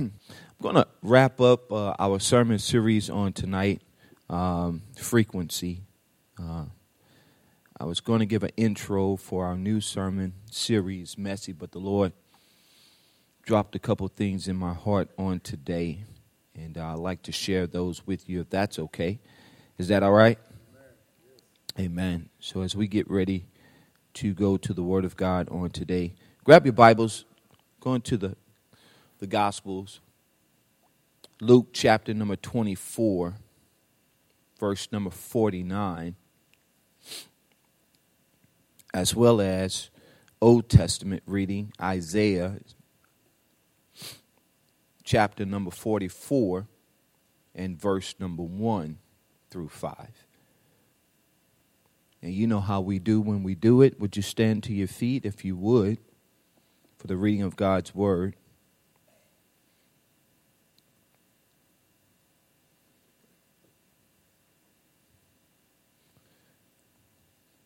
I'm going to wrap up uh, our sermon series on tonight um, frequency. Uh, I was going to give an intro for our new sermon series, Messy, but the Lord dropped a couple things in my heart on today, and I'd like to share those with you if that's okay. Is that all right? Amen. Amen. So, as we get ready to go to the Word of God on today, grab your Bibles, go into the, the Gospels, Luke chapter number 24, verse number 49, as well as Old Testament reading, Isaiah chapter number 44 and verse number 1 through 5. And you know how we do when we do it. Would you stand to your feet if you would for the reading of God's word?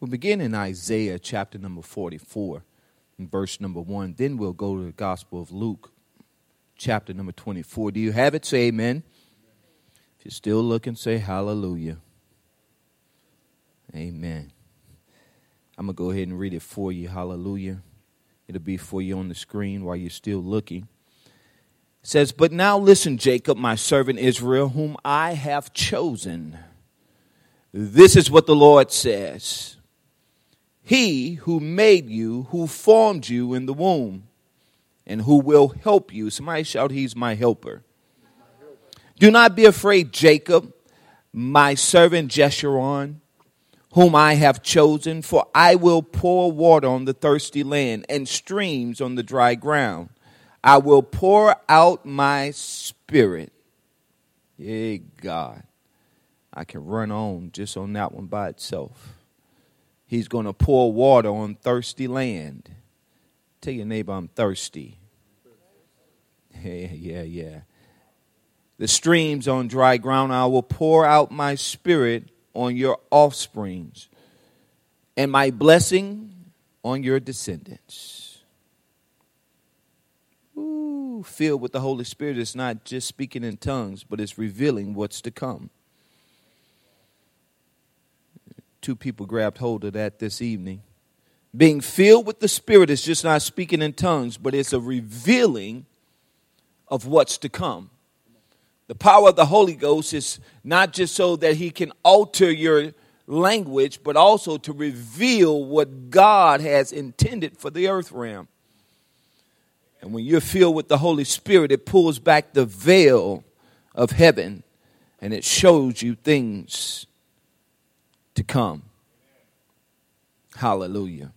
We'll begin in Isaiah chapter number 44 and verse number 1. Then we'll go to the Gospel of Luke chapter number 24. Do you have it? Say amen. If you're still looking, say hallelujah. Amen. I'm going to go ahead and read it for you. Hallelujah. It'll be for you on the screen while you're still looking. It says, But now listen, Jacob, my servant Israel, whom I have chosen. This is what the Lord says He who made you, who formed you in the womb, and who will help you. Somebody shout, He's my helper. Do not be afraid, Jacob, my servant Jeshurun, whom I have chosen, for I will pour water on the thirsty land and streams on the dry ground. I will pour out my spirit. Yea, God. I can run on just on that one by itself. He's going to pour water on thirsty land. Tell your neighbor I'm thirsty. Yeah, yeah, yeah. The streams on dry ground, I will pour out my spirit on your offsprings and my blessing on your descendants. Ooh, filled with the Holy Spirit it's not just speaking in tongues, but it's revealing what's to come. Two people grabbed hold of that this evening. Being filled with the Spirit is just not speaking in tongues, but it's a revealing of what's to come. The power of the Holy Ghost is not just so that He can alter your language, but also to reveal what God has intended for the earth realm. And when you're filled with the Holy Spirit, it pulls back the veil of heaven and it shows you things to come. Hallelujah.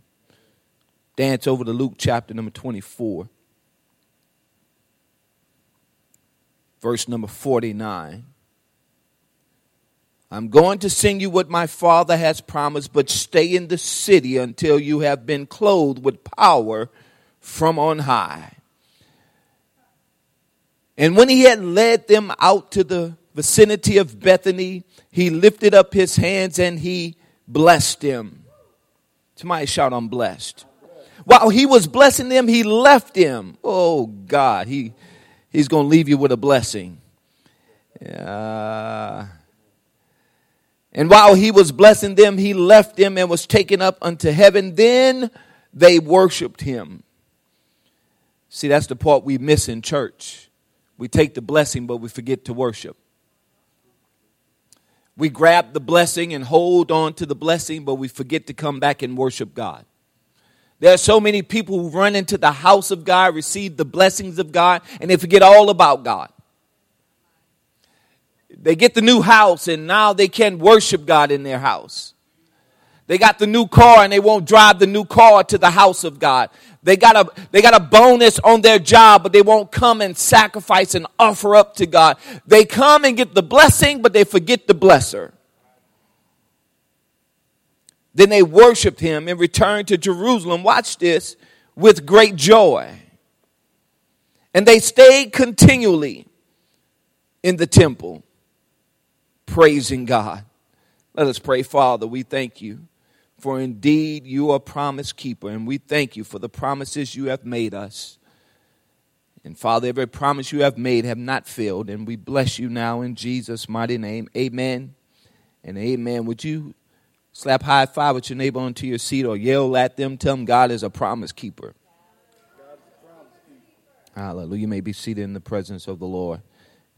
Dance over to Luke chapter number 24. verse number 49. I'm going to send you what my father has promised, but stay in the city until you have been clothed with power from on high. And when he had led them out to the vicinity of Bethany, he lifted up his hands and he blessed them. Somebody shout, I'm blessed. While he was blessing them, he left them. Oh God, he He's going to leave you with a blessing. Uh, and while he was blessing them, he left them and was taken up unto heaven. Then they worshiped him. See, that's the part we miss in church. We take the blessing, but we forget to worship. We grab the blessing and hold on to the blessing, but we forget to come back and worship God. There are so many people who run into the house of God, receive the blessings of God, and they forget all about God. They get the new house, and now they can't worship God in their house. They got the new car and they won't drive the new car to the house of God. They got a they got a bonus on their job, but they won't come and sacrifice and offer up to God. They come and get the blessing, but they forget the blesser. Then they worshiped him and returned to Jerusalem. Watch this with great joy. And they stayed continually in the temple, praising God. Let us pray, Father. We thank you, for indeed you are a promise keeper, and we thank you for the promises you have made us. And Father, every promise you have made have not failed. And we bless you now in Jesus' mighty name. Amen and amen. Would you slap high five with your neighbor onto your seat or yell at them? Tell them God is a promise keeper. Hallelujah. You may be seated in the presence of the Lord.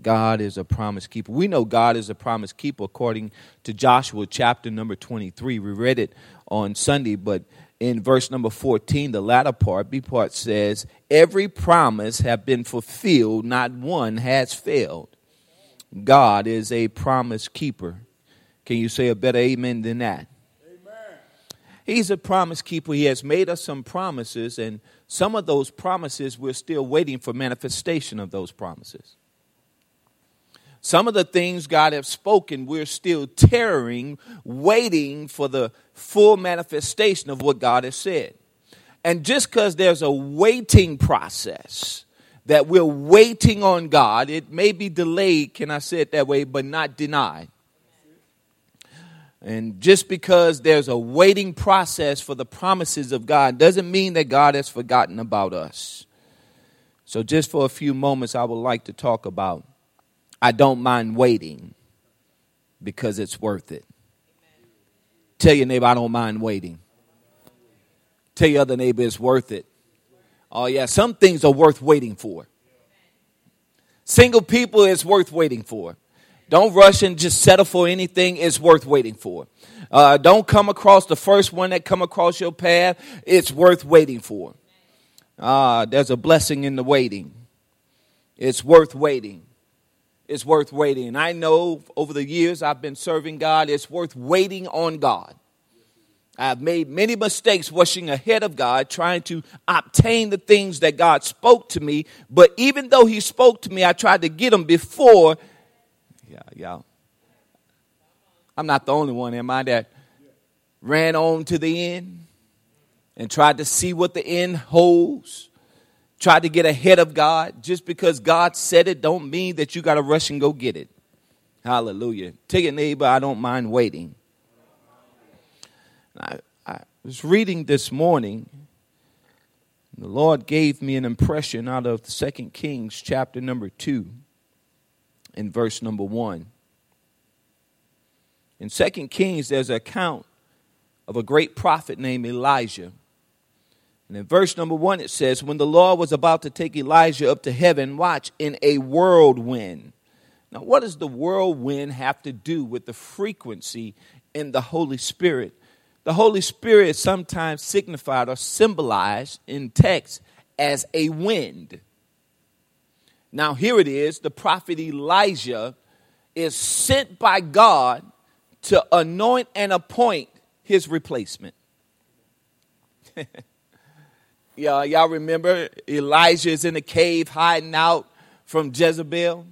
God is a promise keeper. We know God is a promise keeper according to Joshua chapter number 23. We read it on Sunday, but in verse number 14, the latter part, B part says, Every promise have been fulfilled, not one has failed. God is a promise keeper. Can you say a better amen than that? Amen. He's a promise keeper. He has made us some promises, and some of those promises we're still waiting for manifestation of those promises. Some of the things God has spoken, we're still tearing, waiting for the full manifestation of what God has said. And just because there's a waiting process, that we're waiting on God, it may be delayed, can I say it that way, but not denied. And just because there's a waiting process for the promises of God doesn't mean that God has forgotten about us. So, just for a few moments, I would like to talk about I don't mind waiting because it's worth it. Tell your neighbor, I don't mind waiting. Tell your other neighbor, it's worth it. Oh, yeah, some things are worth waiting for. Single people it's worth waiting for. Don't rush and just settle for anything. It's worth waiting for. Uh, don't come across the first one that come across your path. It's worth waiting for. Ah, there's a blessing in the waiting. It's worth waiting it's worth waiting. I know over the years I've been serving God, it's worth waiting on God. I've made many mistakes rushing ahead of God, trying to obtain the things that God spoke to me. But even though He spoke to me, I tried to get them before. Yeah, yeah. I'm not the only one, am I, that ran on to the end and tried to see what the end holds tried to get ahead of God. Just because God said it don't mean that you got to rush and go get it. Hallelujah. Tell your neighbor, I don't mind waiting. I, I was reading this morning. The Lord gave me an impression out of Second Kings chapter number 2 and verse number 1. In Second Kings, there's an account of a great prophet named Elijah. And in verse number one, it says, When the Lord was about to take Elijah up to heaven, watch, in a whirlwind. Now, what does the whirlwind have to do with the frequency in the Holy Spirit? The Holy Spirit is sometimes signified or symbolized in text as a wind. Now, here it is the prophet Elijah is sent by God to anoint and appoint his replacement. Yeah, y'all remember Elijah is in the cave hiding out from Jezebel?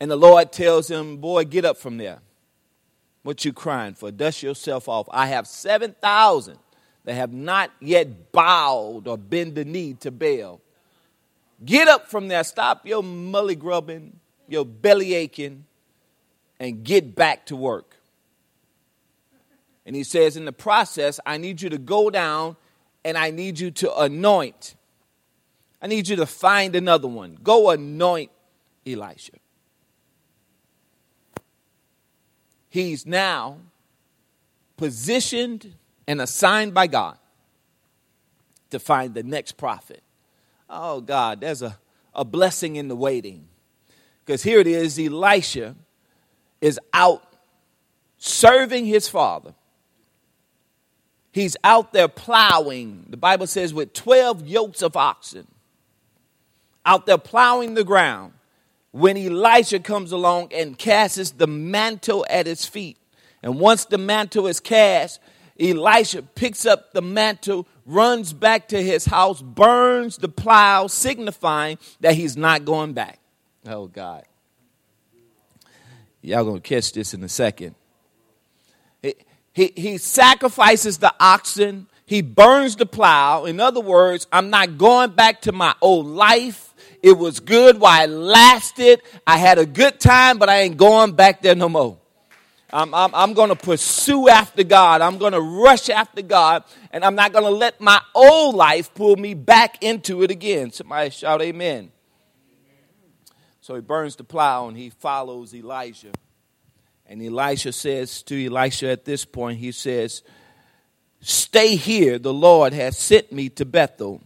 And the Lord tells him, Boy, get up from there. What you crying for? Dust yourself off. I have 7,000 that have not yet bowed or bent the knee to Baal. Get up from there. Stop your mully grubbing, your belly aching, and get back to work. And he says, in the process, I need you to go down and I need you to anoint. I need you to find another one. Go anoint Elisha. He's now positioned and assigned by God to find the next prophet. Oh, God, there's a, a blessing in the waiting. Because here it is Elisha is out serving his father He's out there plowing, the Bible says, with 12 yokes of oxen, out there plowing the ground. When Elisha comes along and casts the mantle at his feet. And once the mantle is cast, Elisha picks up the mantle, runs back to his house, burns the plow, signifying that he's not going back. Oh, God. Y'all gonna catch this in a second. He, he sacrifices the oxen. He burns the plow. In other words, I'm not going back to my old life. It was good while it lasted. I had a good time, but I ain't going back there no more. I'm, I'm, I'm going to pursue after God. I'm going to rush after God, and I'm not going to let my old life pull me back into it again. Somebody shout, Amen. So he burns the plow and he follows Elijah. And Elisha says to Elisha at this point, he says, Stay here, the Lord has sent me to Bethel.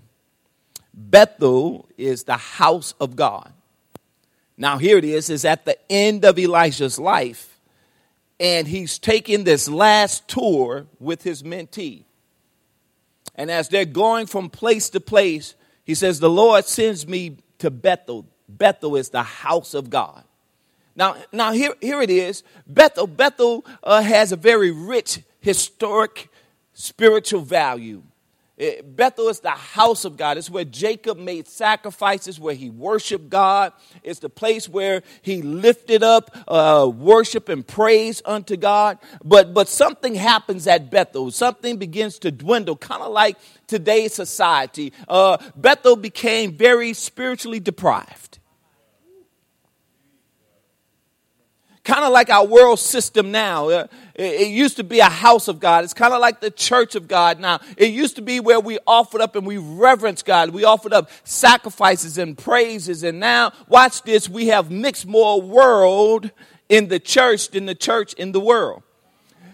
Bethel is the house of God. Now, here it is, is at the end of Elisha's life, and he's taking this last tour with his mentee. And as they're going from place to place, he says, The Lord sends me to Bethel. Bethel is the house of God. Now, now here, here it is. Bethel, Bethel uh, has a very rich historic spiritual value. Eh, Bethel is the house of God. It's where Jacob made sacrifices, where he worshiped God. It's the place where he lifted up uh, worship and praise unto God. But, but something happens at Bethel. Something begins to dwindle, kind of like today's society. Uh, Bethel became very spiritually deprived. Kind of like our world system now. Uh, it used to be a house of God. It's kind of like the church of God now. It used to be where we offered up and we reverence God. We offered up sacrifices and praises. And now, watch this, we have mixed more world in the church than the church in the world.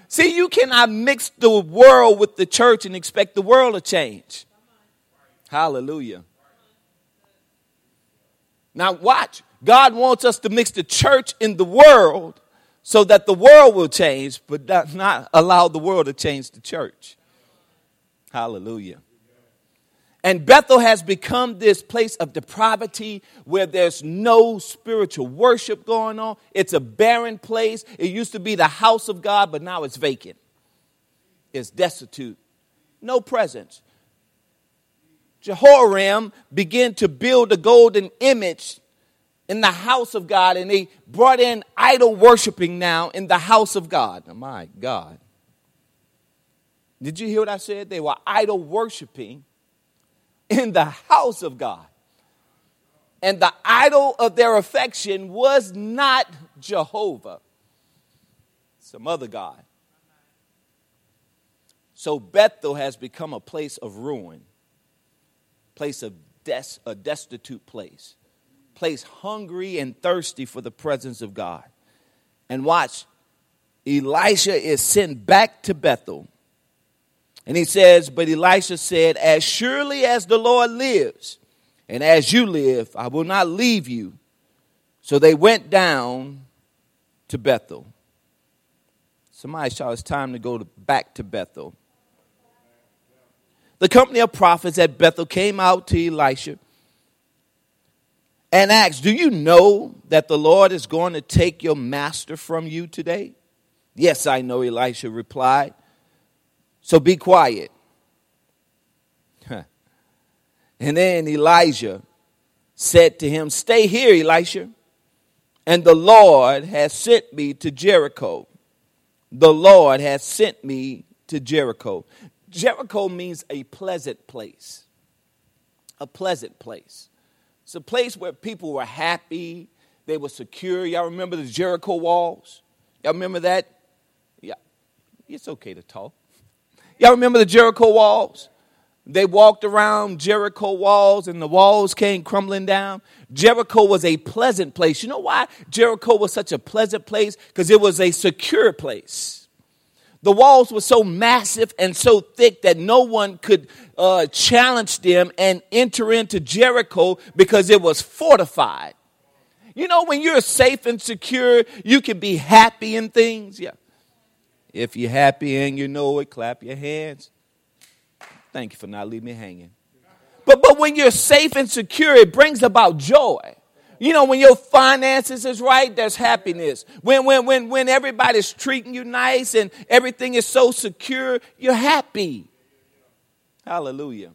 See, you cannot mix the world with the church and expect the world to change. Hallelujah. Now, watch. God wants us to mix the church in the world so that the world will change, but not allow the world to change the church. Hallelujah. And Bethel has become this place of depravity where there's no spiritual worship going on. It's a barren place. It used to be the house of God, but now it's vacant. It's destitute. No presence. Jehoram began to build a golden image in the house of God, and they brought in idol worshiping now in the house of God. Oh my God. Did you hear what I said? They were idol worshiping in the house of God. And the idol of their affection was not Jehovah, some other God. So Bethel has become a place of ruin, place of des- a destitute place place hungry and thirsty for the presence of God. And watch, Elisha is sent back to Bethel. And he says, But Elisha said, As surely as the Lord lives, and as you live, I will not leave you. So they went down to Bethel. Somebody shout, It's time to go to, back to Bethel. The company of prophets at Bethel came out to Elisha and asked, Do you know that the Lord is going to take your master from you today? Yes, I know, Elisha replied. So be quiet. and then Elijah said to him, Stay here, Elisha. And the Lord has sent me to Jericho. The Lord has sent me to Jericho. Jericho means a pleasant place. A pleasant place. It's a place where people were happy, they were secure. Y'all remember the Jericho walls? Y'all remember that? Yeah, it's okay to talk. Y'all remember the Jericho walls? They walked around Jericho walls and the walls came crumbling down. Jericho was a pleasant place. You know why Jericho was such a pleasant place? Because it was a secure place. The walls were so massive and so thick that no one could uh, challenge them and enter into Jericho because it was fortified. You know, when you're safe and secure, you can be happy in things. Yeah. If you're happy and you know it, clap your hands. Thank you for not leaving me hanging. But, but when you're safe and secure, it brings about joy. You know, when your finances is right, there's happiness. When, when, when, when everybody's treating you nice and everything is so secure, you're happy. Hallelujah.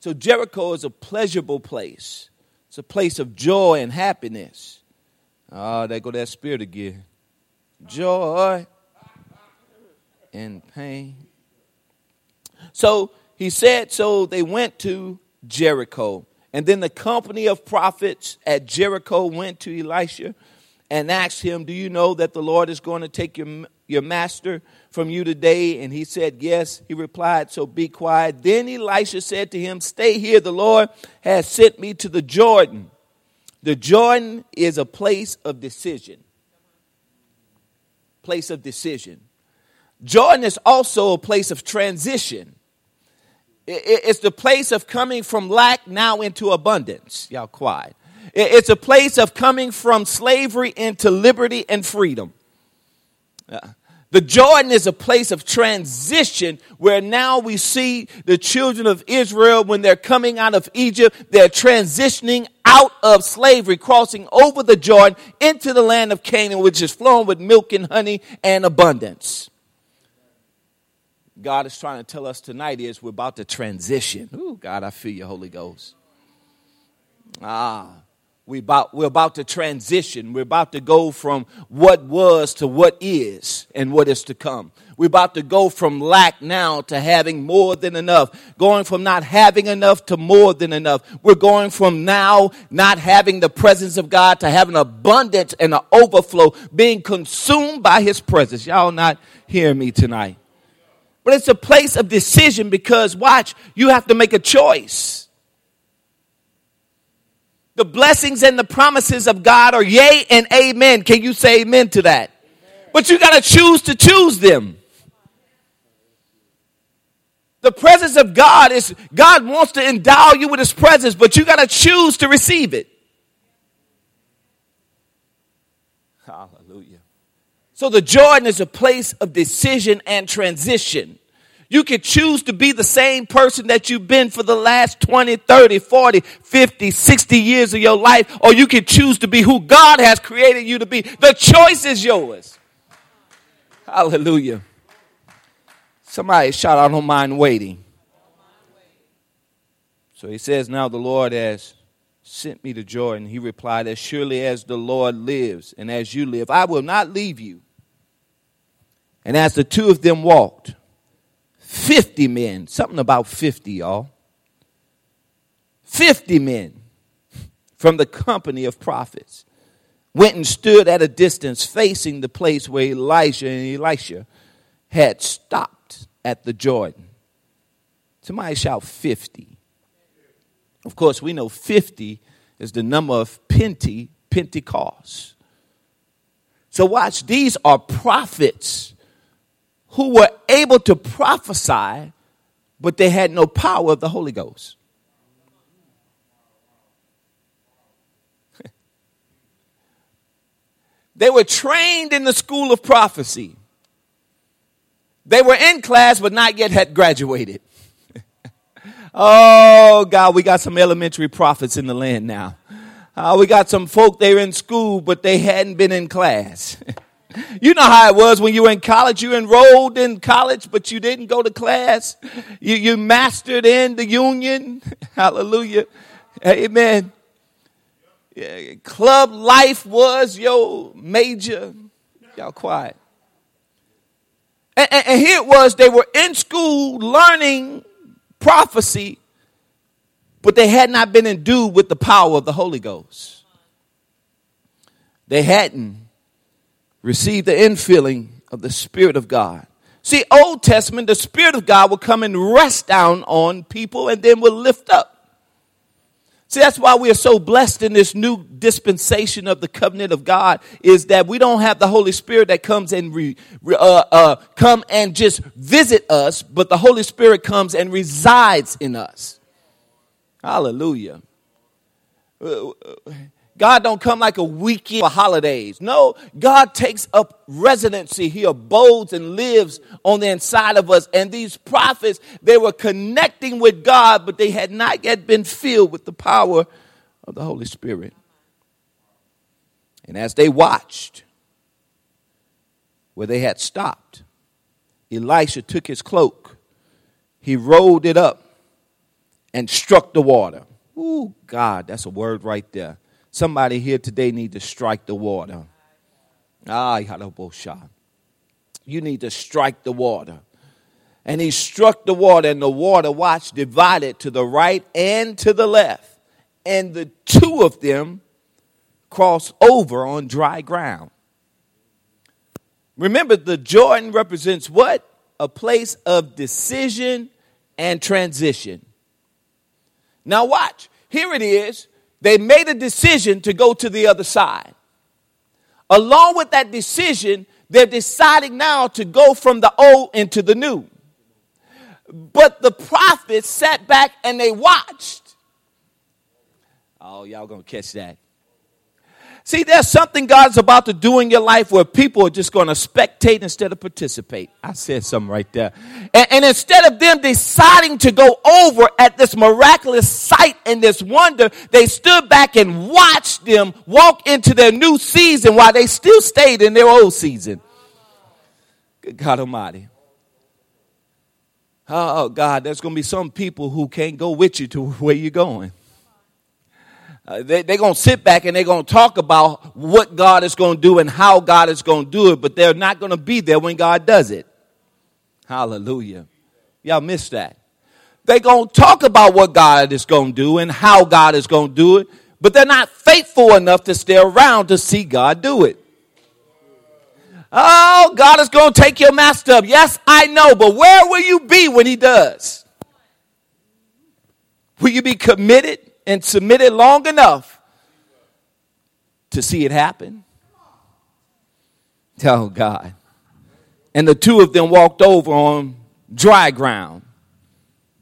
So Jericho is a pleasurable place. It's a place of joy and happiness. Oh, there go that spirit again. Joy and pain. So he said, so they went to Jericho. And then the company of prophets at Jericho went to Elisha and asked him, Do you know that the Lord is going to take your, your master from you today? And he said, Yes. He replied, So be quiet. Then Elisha said to him, Stay here. The Lord has sent me to the Jordan. The Jordan is a place of decision. Place of decision. Jordan is also a place of transition. It's the place of coming from lack now into abundance. Y'all quiet. It's a place of coming from slavery into liberty and freedom. Uh, the Jordan is a place of transition where now we see the children of Israel, when they're coming out of Egypt, they're transitioning out of slavery, crossing over the Jordan into the land of Canaan, which is flowing with milk and honey and abundance. God is trying to tell us tonight is we're about to transition. Ooh, God, I feel you, Holy Ghost. Ah, we about, we're about to transition. We're about to go from what was to what is and what is to come. We're about to go from lack now to having more than enough. Going from not having enough to more than enough. We're going from now not having the presence of God to having abundance and an overflow, being consumed by His presence. Y'all not hear me tonight. But it's a place of decision because, watch, you have to make a choice. The blessings and the promises of God are yea and amen. Can you say amen to that? Amen. But you got to choose to choose them. The presence of God is, God wants to endow you with His presence, but you got to choose to receive it. So the Jordan is a place of decision and transition. You can choose to be the same person that you've been for the last 20, 30, 40, 50, 60 years of your life, or you can choose to be who God has created you to be. The choice is yours. Hallelujah. Somebody shout, I don't mind waiting. So he says, Now the Lord has sent me to Jordan. He replied, As surely as the Lord lives and as you live, I will not leave you. And as the two of them walked, 50 men, something about 50, y'all. 50 men from the company of prophets went and stood at a distance facing the place where Elijah and Elisha had stopped at the Jordan. Somebody shout 50. Of course, we know 50 is the number of Pente, Pentecost. So, watch, these are prophets who were able to prophesy, but they had no power of the Holy Ghost. they were trained in the school of prophecy. They were in class, but not yet had graduated. oh, God, we got some elementary prophets in the land now. Uh, we got some folk, they were in school, but they hadn't been in class. You know how it was when you were in college. You enrolled in college, but you didn't go to class. You, you mastered in the union. Hallelujah. Amen. Yeah, club life was your major. Y'all quiet. And, and, and here it was, they were in school learning prophecy, but they had not been endued with the power of the Holy Ghost. They hadn't receive the infilling of the Spirit of God. See, Old Testament, the Spirit of God will come and rest down on people and then will lift up. See, that's why we are so blessed in this new dispensation of the covenant of God is that we don't have the Holy Spirit that comes and re, uh, uh, come and just visit us, but the Holy Spirit comes and resides in us. Hallelujah. God don't come like a weekend for holidays. No, God takes up residency. He abodes and lives on the inside of us. And these prophets, they were connecting with God, but they had not yet been filled with the power of the Holy Spirit. And as they watched where they had stopped, Elisha took his cloak, he rolled it up, and struck the water. Ooh, God, that's a word right there Somebody here today need to strike the water. Ah, you need to strike the water. And he struck the water, and the water, watch, divided to the right and to the left. And the two of them crossed over on dry ground. Remember, the Jordan represents what? A place of decision and transition. Now, watch. Here it is. They made a decision to go to the other side. Along with that decision, they're deciding now to go from the old into the new. But the prophets sat back and they watched. Oh, y'all gonna catch that. See, there's something God's about to do in your life where people are just going to spectate instead of participate. I said something right there. And, and, instead of them deciding to go over at this miraculous sight and this wonder, they stood back and watched them walk into their new season while they still stayed in their old season. Good God Almighty. Oh, God, there's going to be some people who can't go with you to where you're going. Uh, they, they're going to sit back and they're going to talk about what God is going to do and how God is going to do it, but they're not going to be there when God does it. Hallelujah. Y'all missed that. They're going to talk about what God is going to do and how God is going to do it, but they're not faithful enough to stay around to see God do it. Oh, God is going to take your master up. Yes, I know, but where will you be when He does? Will you be committed and submitted long enough to see it happen. Oh, God. And the two of them walked over on dry ground.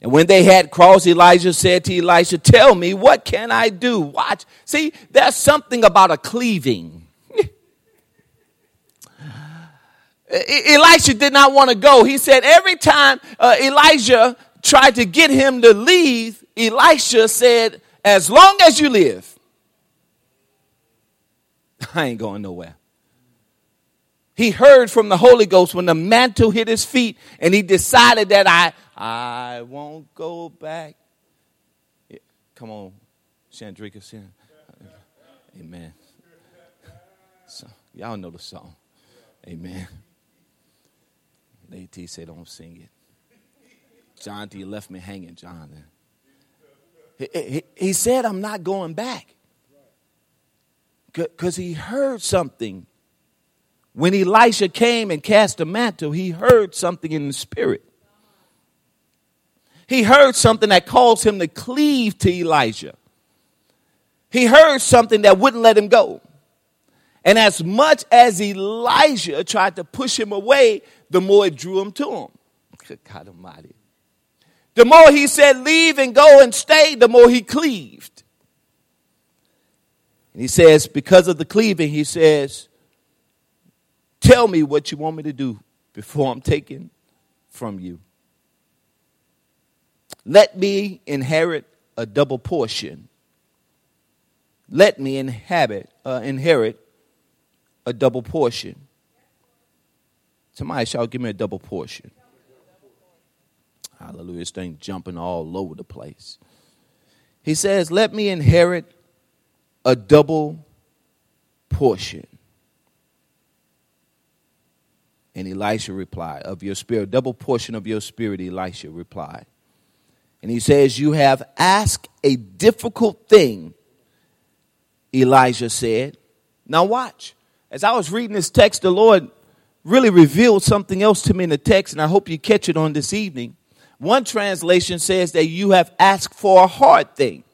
And when they had crossed, Elijah said to Elisha, Tell me, what can I do? Watch. See, there's something about a cleaving. Elisha did not want to go. He said every time uh, Elijah tried to get him to leave, Elisha said, as long as you live, I ain't going nowhere. He heard from the Holy Ghost when the mantle hit his feet, and he decided that I I won't go back. Yeah, come on, Chandrika, Shan. Amen. So, y'all know the song. Amen. Lady said, "Don't sing it." John D left me hanging, John. He, said, I'm not going back. Because he heard something. When Elisha came and cast a mantle, he heard something in the spirit. He heard something that caused him to cleave to Elijah. He heard something that wouldn't let him go. And as much as Elijah tried to push him away, the more it drew him to him. God Almighty. The more he said, leave and go and stay, the more he cleaved. And he says, because of the cleaving, he says, tell me what you want me to do before I'm taken from you. Let me inherit a double portion. Let me inhabit, uh, inherit a double portion. Somebody shall give me a double portion. Hallelujah. This thing jumping all over the place. He says, Let me inherit a double portion. And Elisha replied, Of your spirit, double portion of your spirit, Elisha replied. And he says, You have asked a difficult thing, Elijah said. Now, watch. As I was reading this text, the Lord really revealed something else to me in the text, and I hope you catch it on this evening. One translation says that you have asked for a hard thing.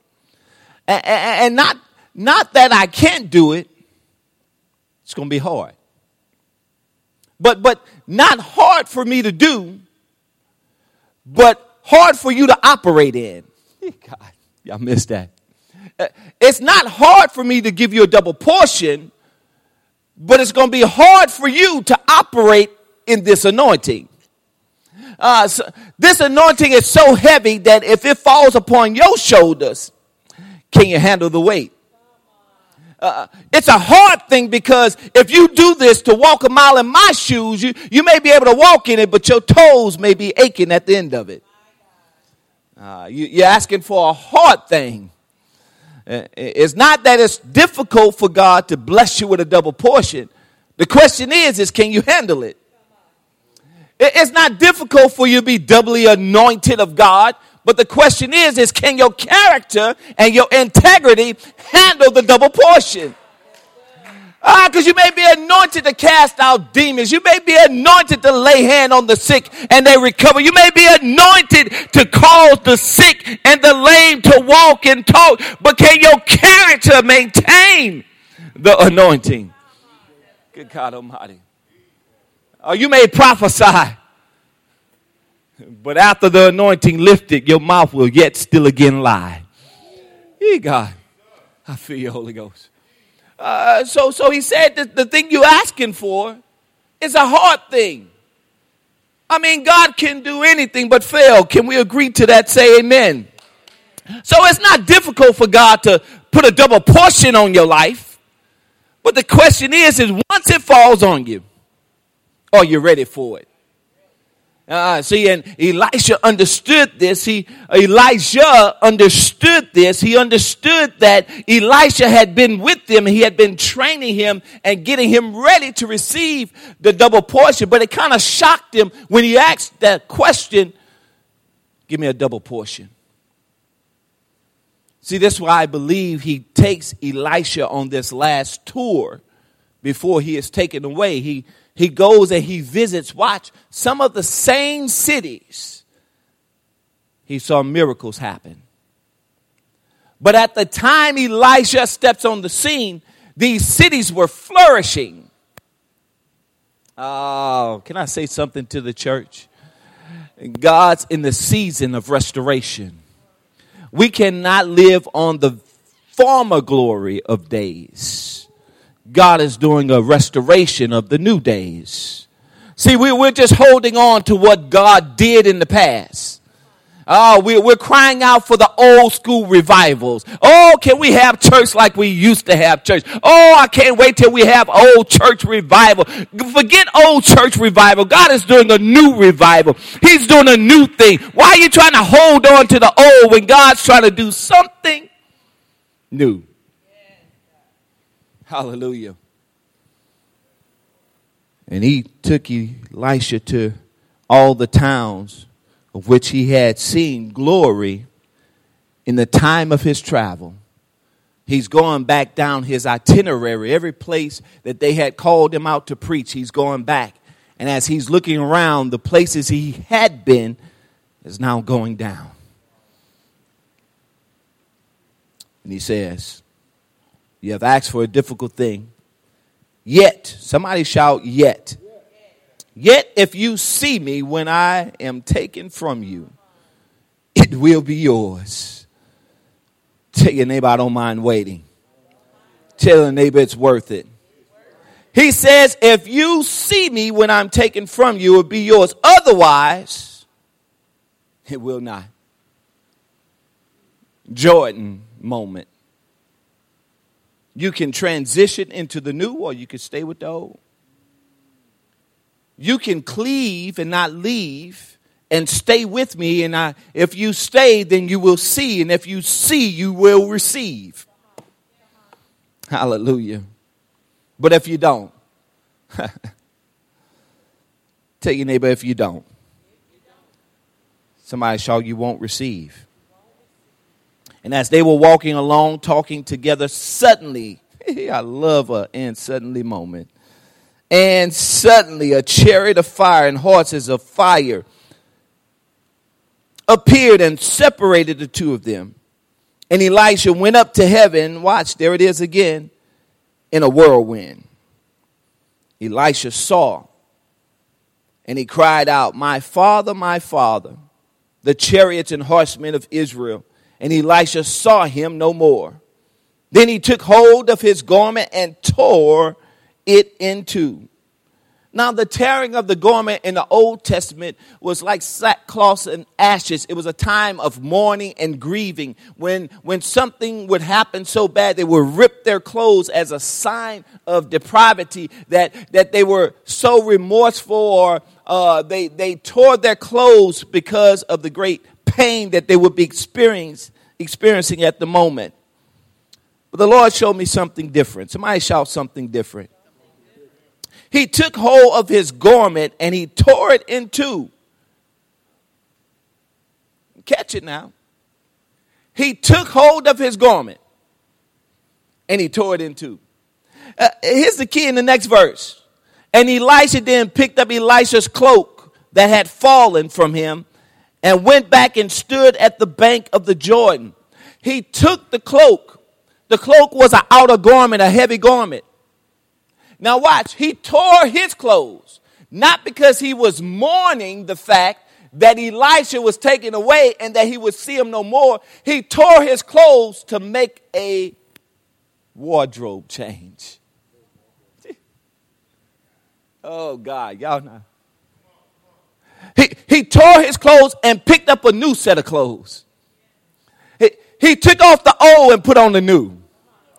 And not, not that I can't do it, it's going to be hard. But, but not hard for me to do, but hard for you to operate in. God, y'all missed that. Uh, it's not hard for me to give you a double portion, but it's going to be hard for you to operate in this anointing. Uh, so this anointing is so heavy that if it falls upon your shoulders, can you handle the weight? Uh, it's a hard thing because if you do this to walk a mile in my shoes, you, you may be able to walk in it, but your toes may be aching at the end of it. Uh, you, you're asking for a hard thing. Uh, it's not that it's difficult for God to bless you with a double portion. The question is, is can you handle it? It's not difficult for you to be doubly anointed of God. But the question is, is can your character and your integrity handle the double portion? Ah, because you may be anointed to cast out demons. You may be anointed to lay hand on the sick and they recover. You may be anointed to cause the sick and the lame to walk and talk. But can your character maintain the anointing? Good God Almighty. Or you may prophesy. But after the anointing lifted, your mouth will yet still again lie. Hey, God. I feel your Holy Ghost. Uh, so, so he said that the thing you're asking for is a hard thing. I mean, God can do anything but fail. Can we agree to that? Say amen. So it's not difficult for God to put a double portion on your life. But the question is, is once it falls on you, are you ready for it? Uh, see, and Elisha understood this. He, Elijah understood this. He understood that Elisha had been with him. He had been training him and getting him ready to receive the double portion. But it kind of shocked him when he asked that question, give me a double portion. See, that's why I believe he takes Elisha on this last tour before he is taken away. He, he goes and he visits, watch, some of the same cities. He saw miracles happen. But at the time Elisha steps on the scene, these cities were flourishing. Oh, can I say something to the church? God's in the season of restoration. We cannot live on the former glory of days. God is doing a restoration of the new days. See, we, we're just holding on to what God did in the past. Oh, we, we're crying out for the old school revivals. Oh, can we have church like we used to have church? Oh, I can't wait till we have old church revival. Forget old church revival. God is doing a new revival. He's doing a new thing. Why are you trying to hold on to the old when God's trying to do something new? Hallelujah. And he took Elisha to all the towns of which he had seen glory in the time of his travel. He's going back down his itinerary. Every place that they had called him out to preach, he's going back. And as he's looking around, the places he had been is now going down. And he says, you have asked for a difficult thing. Yet, somebody shout, yet. Yet, if you see me when I am taken from you, it will be yours. Tell your neighbor, I don't mind waiting. Tell your neighbor it's worth it. He says, if you see me when I'm taken from you, it will be yours. Otherwise, it will not. Jordan moment. You can transition into the new or you can stay with the old. You can cleave and not leave and stay with me and I if you stay then you will see and if you see you will receive. Hallelujah. But if you don't Tell your neighbor if you don't. Somebody shout you won't receive. And as they were walking along, talking together, suddenly, I love a and suddenly moment. And suddenly a chariot of fire and horses of fire appeared and separated the two of them. And Elisha went up to heaven. Watch, there it is again, in a whirlwind. Elisha saw and he cried out, My father, my father, the chariots and horsemen of Israel and Elisha saw him no more. Then he took hold of his garment and tore it in two. Now, the tearing of the garment in the Old Testament was like sackcloth and ashes. It was a time of mourning and grieving. When, when something would happen so bad, they would rip their clothes as a sign of depravity that, that they were so remorseful or uh, they, they tore their clothes because of the great pain that they would be experiencing at the moment. But the Lord showed me something different. Somebody shout something different. He took hold of his garment and he tore it in two. Catch it now. He took hold of his garment and he tore it in two. Uh, here's the key in the next verse. And Elisha then picked up Elisha's cloak that had fallen from him and went back and stood at the bank of the Jordan. He took the cloak. The cloak was an outer garment, a heavy garment. Now, watch, he tore his clothes, not because he was mourning the fact that Elisha was taken away and that he would see him no more. He tore his clothes to make a wardrobe change. Oh, God, y'all know. He, he tore his clothes and picked up a new set of clothes. He, he took off the old and put on the new.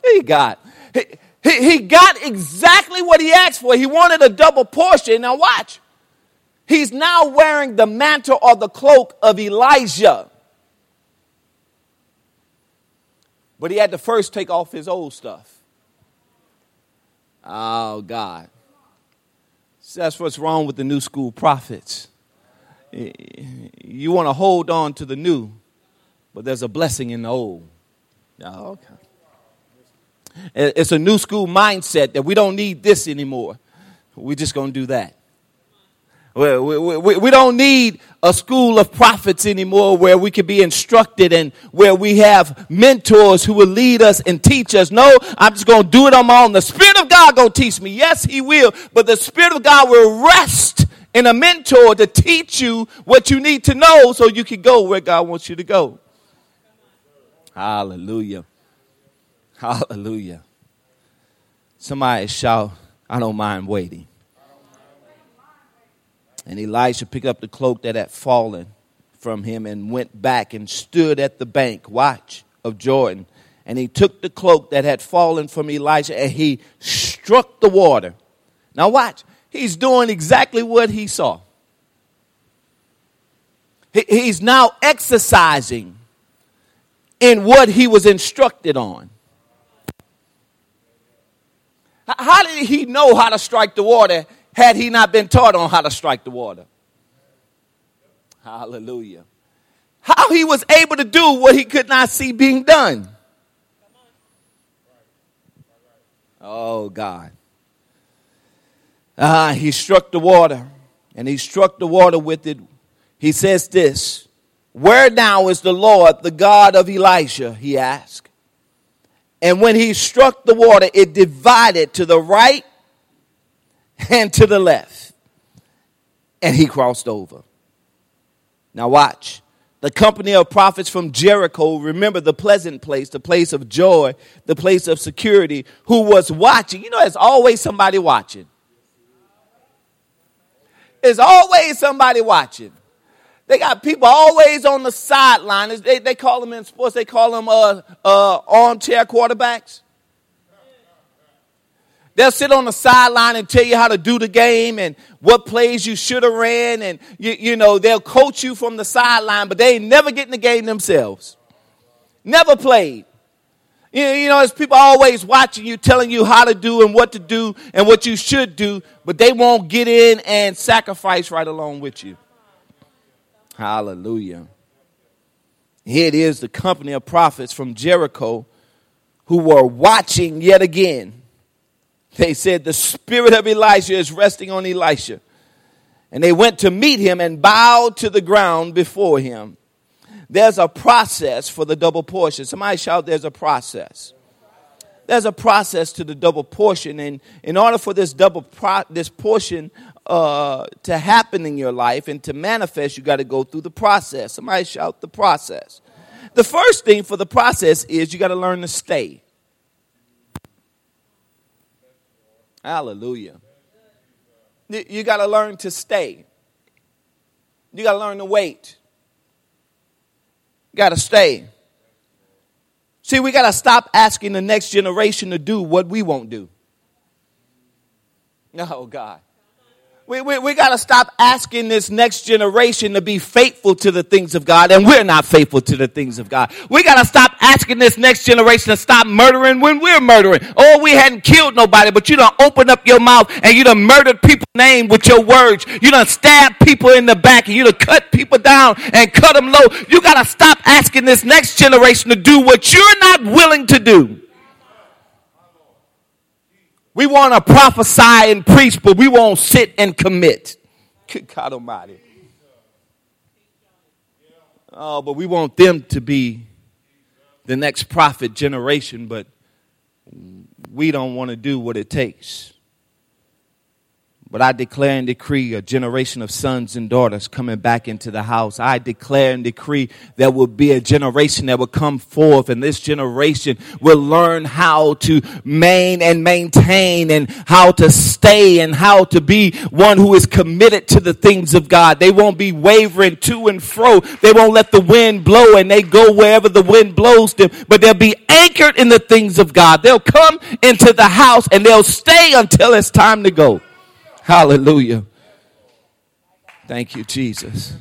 He got. He, he, he got exactly what he asked for. He wanted a double portion. Now, watch. He's now wearing the mantle or the cloak of Elijah. But he had to first take off his old stuff. Oh, God. So that's what's wrong with the new school prophets. You want to hold on to the new, but there's a blessing in the old. Oh, okay. It's a new school mindset that we don't need this anymore. We're just going to do that. We, we, we, don't need a school of prophets anymore where we can be instructed and where we have mentors who will lead us and teach us. No, I'm just going to do it on my own. The Spirit of God going to teach me. Yes, He will. But the Spirit of God will rest in a mentor to teach you what you need to know so you can go where God wants you to go. Hallelujah. Hallelujah. Somebody shout, I don't mind waiting. And Elisha picked up the cloak that had fallen from him and went back and stood at the bank, watch, of Jordan. And he took the cloak that had fallen from Elisha and he struck the water. Now, watch, he's doing exactly what he saw. He's now exercising in what he was instructed on. How did he know how to strike the water had he not been taught on how to strike the water. Hallelujah. How he was able to do what he could not see being done. Oh, God. Ah, he struck the water, and he struck the water with it. He says this Where now is the Lord, the God of Elijah? He asked. And when he struck the water, it divided to the right and to the left. And he crossed over. Now, watch. The company of prophets from Jericho, remember the pleasant place, the place of joy, the place of security, who was watching. You know, there's always somebody watching. There's always somebody watching. They got people always on the sideline. They, they call them in sports, they call them uh, uh, armchair quarterbacks. They'll sit on the sideline and tell you how to do the game and what plays you should have ran. And, you, you know, they'll coach you from the sideline, but they ain't never get in the game themselves. Never played. You know, you know, there's people always watching you, telling you how to do and what to do and what you should do, but they won't get in and sacrifice right along with you. Hallelujah. Here it is, the company of prophets from Jericho who were watching yet again they said, The spirit of Elijah is resting on Elisha. And they went to meet him and bowed to the ground before him. There's a process for the double portion. Somebody shout, There's a process. There's a process to the double portion. And in order for this double pro- this portion uh, to happen in your life and to manifest, you got to go through the process. Somebody shout the process. The first thing for the process is you got to learn to stay. Hallelujah. You got to learn to stay. You got to learn to wait. Got to stay. See, we got to stop asking the next generation to do what we won't do. Oh, God. We, we, we got to stop asking this next generation to be faithful to the things of God, and we're not faithful to the things of God. We got to stop asking this next generation to stop murdering when we're murdering. Oh, we hadn't killed nobody, but you don't open up your mouth and you done murdered people's name with your words. You done stabbed people in the back and you done cut people down and cut them low. You got to stop asking this next generation to do what you're not willing to do. We want to prophesy and preach, but we won't sit and commit. Good God Almighty. Oh, but we want them to be the next prophet generation, but we don't want to do what it takes. But I declare and decree a generation of sons and daughters coming back into the house. I declare and decree there will be a generation that will come forth and this generation will learn how to main and maintain and how to stay and how to be one who is committed to the things of God. They won't be wavering to and fro. They won't let the wind blow and they go wherever the wind blows them, but they'll be anchored in the things of God. They'll come into the house and they'll stay until it's time to go. Hallelujah. Thank you, Jesus.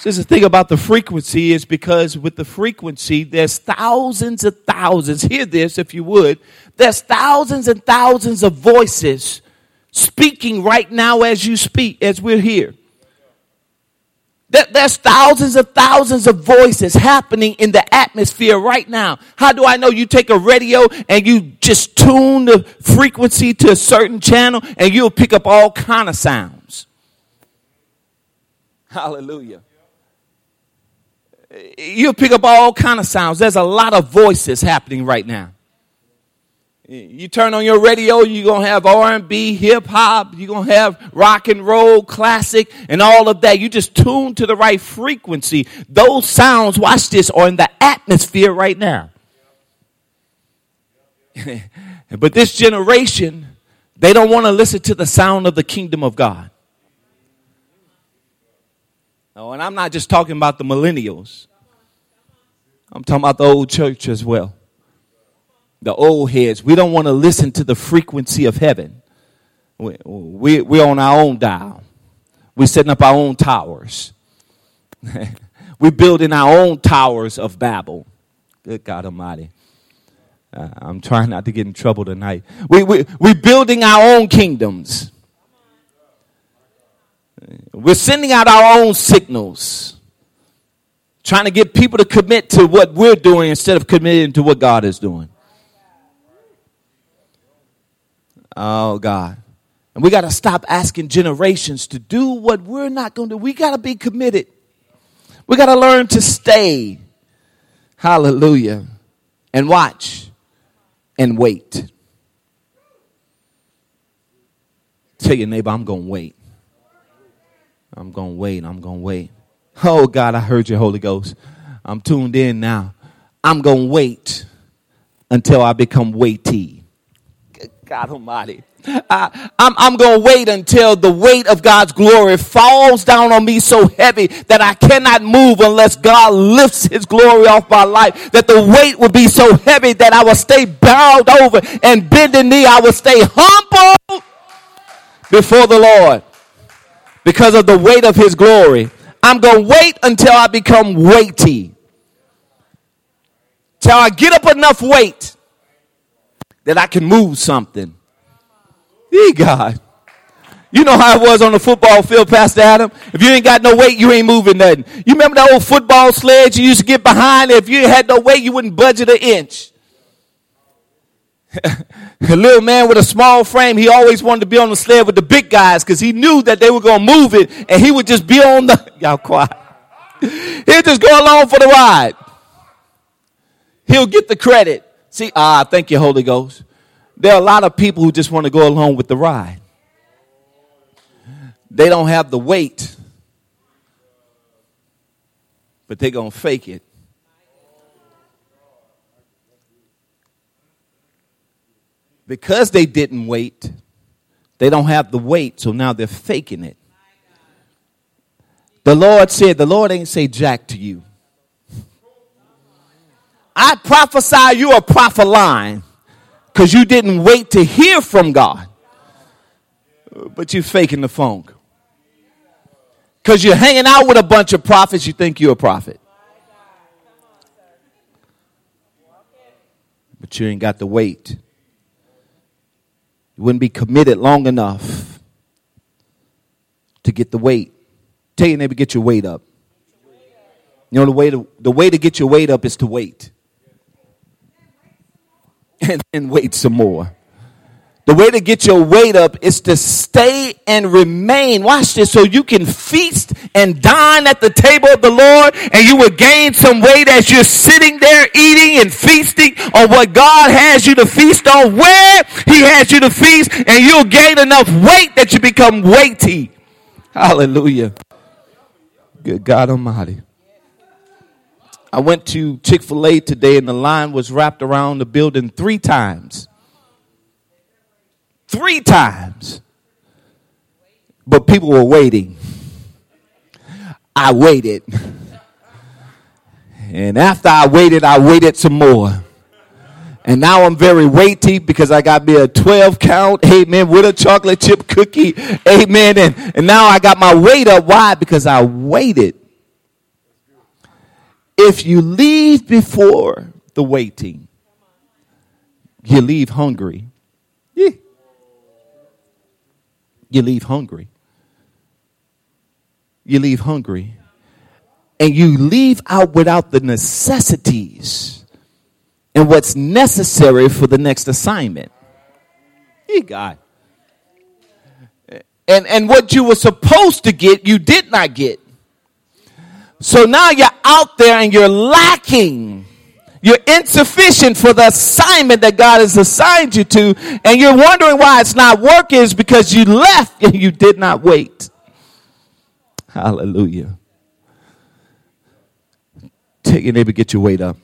So the thing about the frequency is because with the frequency, there's thousands of thousands. Hear this if you would. There's thousands and thousands of voices speaking right now as you speak, as we're here. There's thousands of thousands of voices happening in the atmosphere right now. How do I know you take a radio and you just tune the frequency to a certain channel and you'll pick up all kind of sounds? Hallelujah. You'll pick up all kind of sounds. There's a lot of voices happening right now. You turn on your radio, you're going to have R&B, hip hop, you're going to have rock and roll, classic, and all of that. You just tune to the right frequency. Those sounds, watch this, are in the atmosphere right now. but this generation, they don't want to listen to the sound of the kingdom of God. Oh, and I'm not just talking about the millennials. I'm talking about the old church as well the old heads. We don't want to listen to the frequency of heaven. We, we, we're on our own dial. We're setting up our own towers. we're building our own towers of Babel. Good God Almighty. Uh, I'm trying not to get in trouble tonight. We, we, we're building our own kingdoms. We're sending out our own signals. Trying to get people to commit to what we're doing instead of committing to what God is doing. Oh, God. And we got to stop asking generations to do what we're not going to do. We got to be committed. We got to learn to stay. Hallelujah. And watch and wait. Tell your neighbor, I'm going to wait. I'm going to wait. I'm going to wait. Oh, God, I heard your Holy Ghost. I'm tuned in now. I'm going to wait until I become weighty. God Almighty. I, I'm, I'm going to wait until the weight of God's glory falls down on me so heavy that I cannot move unless God lifts his glory off my life. That the weight will be so heavy that I will stay bowed over and bending knee. I will stay humble before the Lord because of the weight of his glory. I'm going to wait until I become weighty. Till I get up enough weight that I can move something. Hey, God. You know how it was on the football field, Pastor Adam? If you ain't got no weight, you ain't moving nothing. You remember that old football sledge you used to get behind? If you had no weight, you wouldn't budget an inch. a little man with a small frame, he always wanted to be on the sled with the big guys because he knew that they were going to move it and he would just be on the, y'all quiet. He'll just go along for the ride. He'll get the credit. See, ah, thank you, Holy Ghost. There are a lot of people who just want to go along with the ride. They don't have the weight, but they're going to fake it. Because they didn't wait, they don't have the weight, so now they're faking it. The Lord said, the Lord ain't say jack to you. I prophesy you a prophet line because you didn't wait to hear from God, but you're faking the funk. Because you're hanging out with a bunch of prophets, you think you're a prophet. But you ain't got the weight. You wouldn't be committed long enough to get the weight. Tell your neighbor, get your weight up. You know, the way to, the way to get your weight up is to wait. And then wait some more. The way to get your weight up is to stay and remain. Watch this. So you can feast and dine at the table of the Lord and you will gain some weight as you're sitting there eating and feasting on what God has you to feast on, where He has you to feast, and you'll gain enough weight that you become weighty. Hallelujah. Good God Almighty. I went to Chick fil A today and the line was wrapped around the building three times three times. But people were waiting. I waited. And after I waited, I waited some more. And now I'm very weighty because I got me a 12 count, amen, with a chocolate chip cookie, amen. And, and now I got my weight up. Why? Because I waited. If you leave before the waiting, you leave hungry. Yeah you leave hungry. You leave hungry. And you leave out without the necessities and what's necessary for the next assignment. You God. And, and what you were supposed to get, you did not get. So now you're out there and you're lacking you're insufficient for the assignment that God has assigned you to, and you're wondering why it's not working is because you left and you did not wait. Hallelujah. Take your neighbor, get your weight up.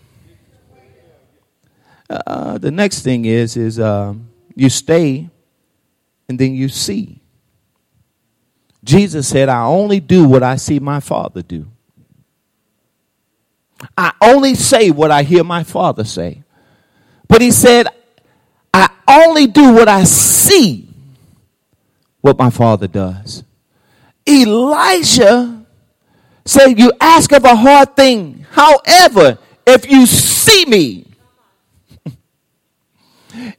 Uh, the next thing is is um, you stay and then you see. Jesus said, "I only do what I see my Father do." I only say what I hear my father say. But he said, I only do what I see what my father does. Elijah said, You ask of a hard thing. However, if you see me,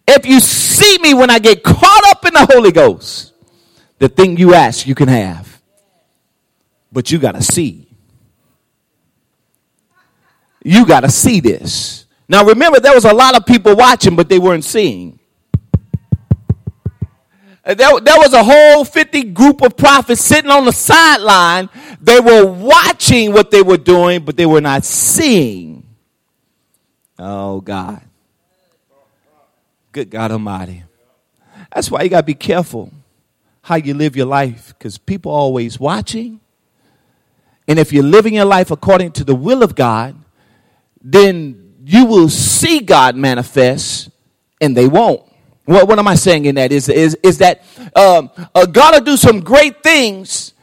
if you see me when I get caught up in the Holy Ghost, the thing you ask, you can have. But you got to see. You got to see this. Now remember, there was a lot of people watching, but they weren't seeing. There, there was a whole 50 group of prophets sitting on the sideline. They were watching what they were doing, but they were not seeing. Oh, God. Good God Almighty. That's why you got to be careful how you live your life because people are always watching. And if you're living your life according to the will of God, then you will see God manifest and they won't. What, what am I saying in that? Is, is, is that um, uh, God will do some great things,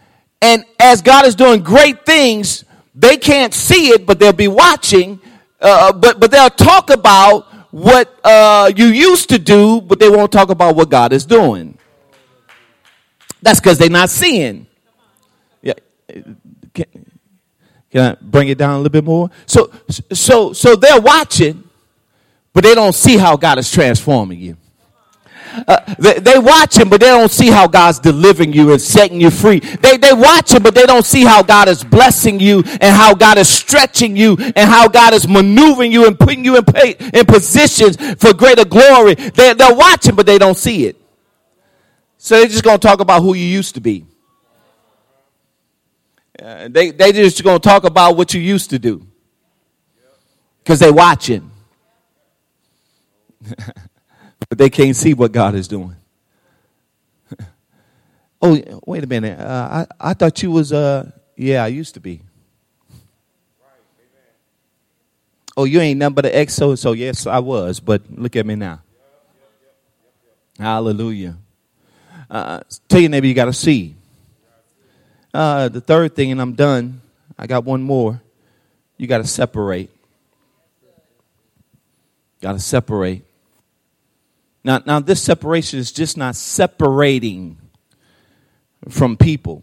and as God is doing great things, they can't see it, but they'll be watching, uh, but, but they'll talk about what uh, you used to do, but they won't talk about what God is doing. That's because they're not seeing. Yeah. I bring it down a little bit more? So, so, so they're watching, but they don't see how God is transforming you. Uh, they, they watching, but they don't see how God's delivering you and setting you free. They, they watching, but they don't see how God is blessing you and how God is stretching you and how God is maneuvering you and putting you in, pay, in positions for greater glory. They, they're watching, but they don't see it. So they're just going to talk about who you used to be. Uh, they they just gonna talk about what you used to do because they watching, but they can't see what God is doing. oh, wait a minute. Uh, I I thought you was uh yeah I used to be. Oh, you ain't nothing but an ex so so. Yes, I was, but look at me now. Hallelujah. Uh, tell your neighbor you got to see. Uh, the third thing, and I'm done. I got one more. You got to separate. Got to separate. Now, now this separation is just not separating from people.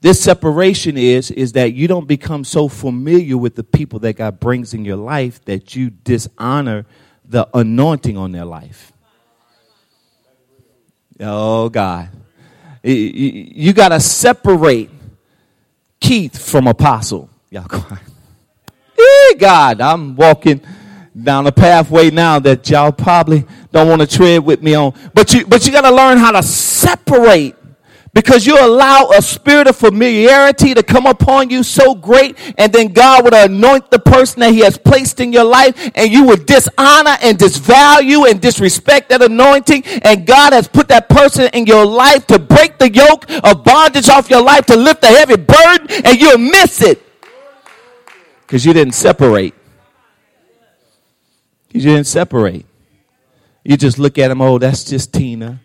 This separation is is that you don't become so familiar with the people that God brings in your life that you dishonor the anointing on their life. Oh God. You got to separate Keith from apostle. Y'all go. Hey, God, I'm walking. down a pathway now that y'all probably don't want to tread with me on. But you, but you got to learn how to separate because you allow a spirit of familiarity to come upon you so great and then God would anoint the person that he has placed in your life and you would dishonor and disvalue and disrespect that anointing and God has put that person in your life to break the yoke of bondage off your life to lift a heavy burden and you'll miss it. Because you didn't separate. You didn't separate. You just look at them oh that's just Tina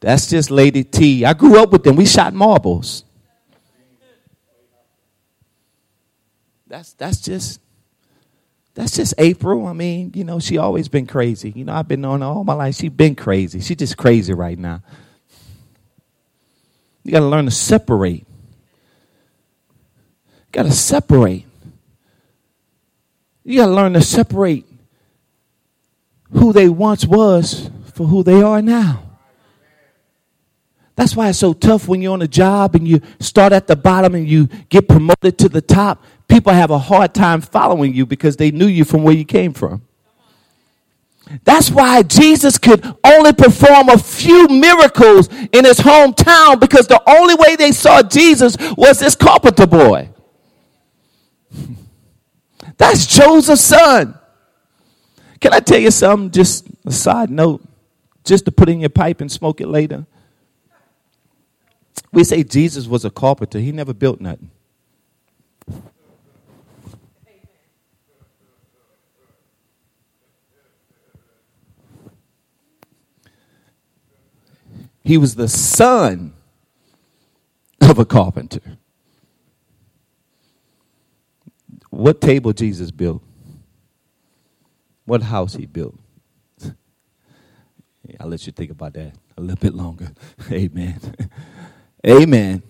that's just Lady T. I grew up with them. We shot marbles. That's that's just that's just April. I mean, you know, she always been crazy. You know, I've been on all my life. She's been crazy. She just crazy right now. You got to learn to separate. You got to separate. You got to learn to separate who they once was for who they are now. That's why it's so tough when you're on a job and you start at the bottom and you get promoted to the top. People have a hard time following you because they knew you from where you came from. That's why Jesus could only perform a few miracles in his hometown because the only way they saw Jesus was this carpenter boy. That's Joseph's son. Can I tell you something? Just a side note, just to put in your pipe and smoke it later. We say Jesus was a carpenter, he never built nothing. He was the son of a carpenter. What table Jesus built? What house he built? I'll let you think about that a little bit longer. Amen. Amen.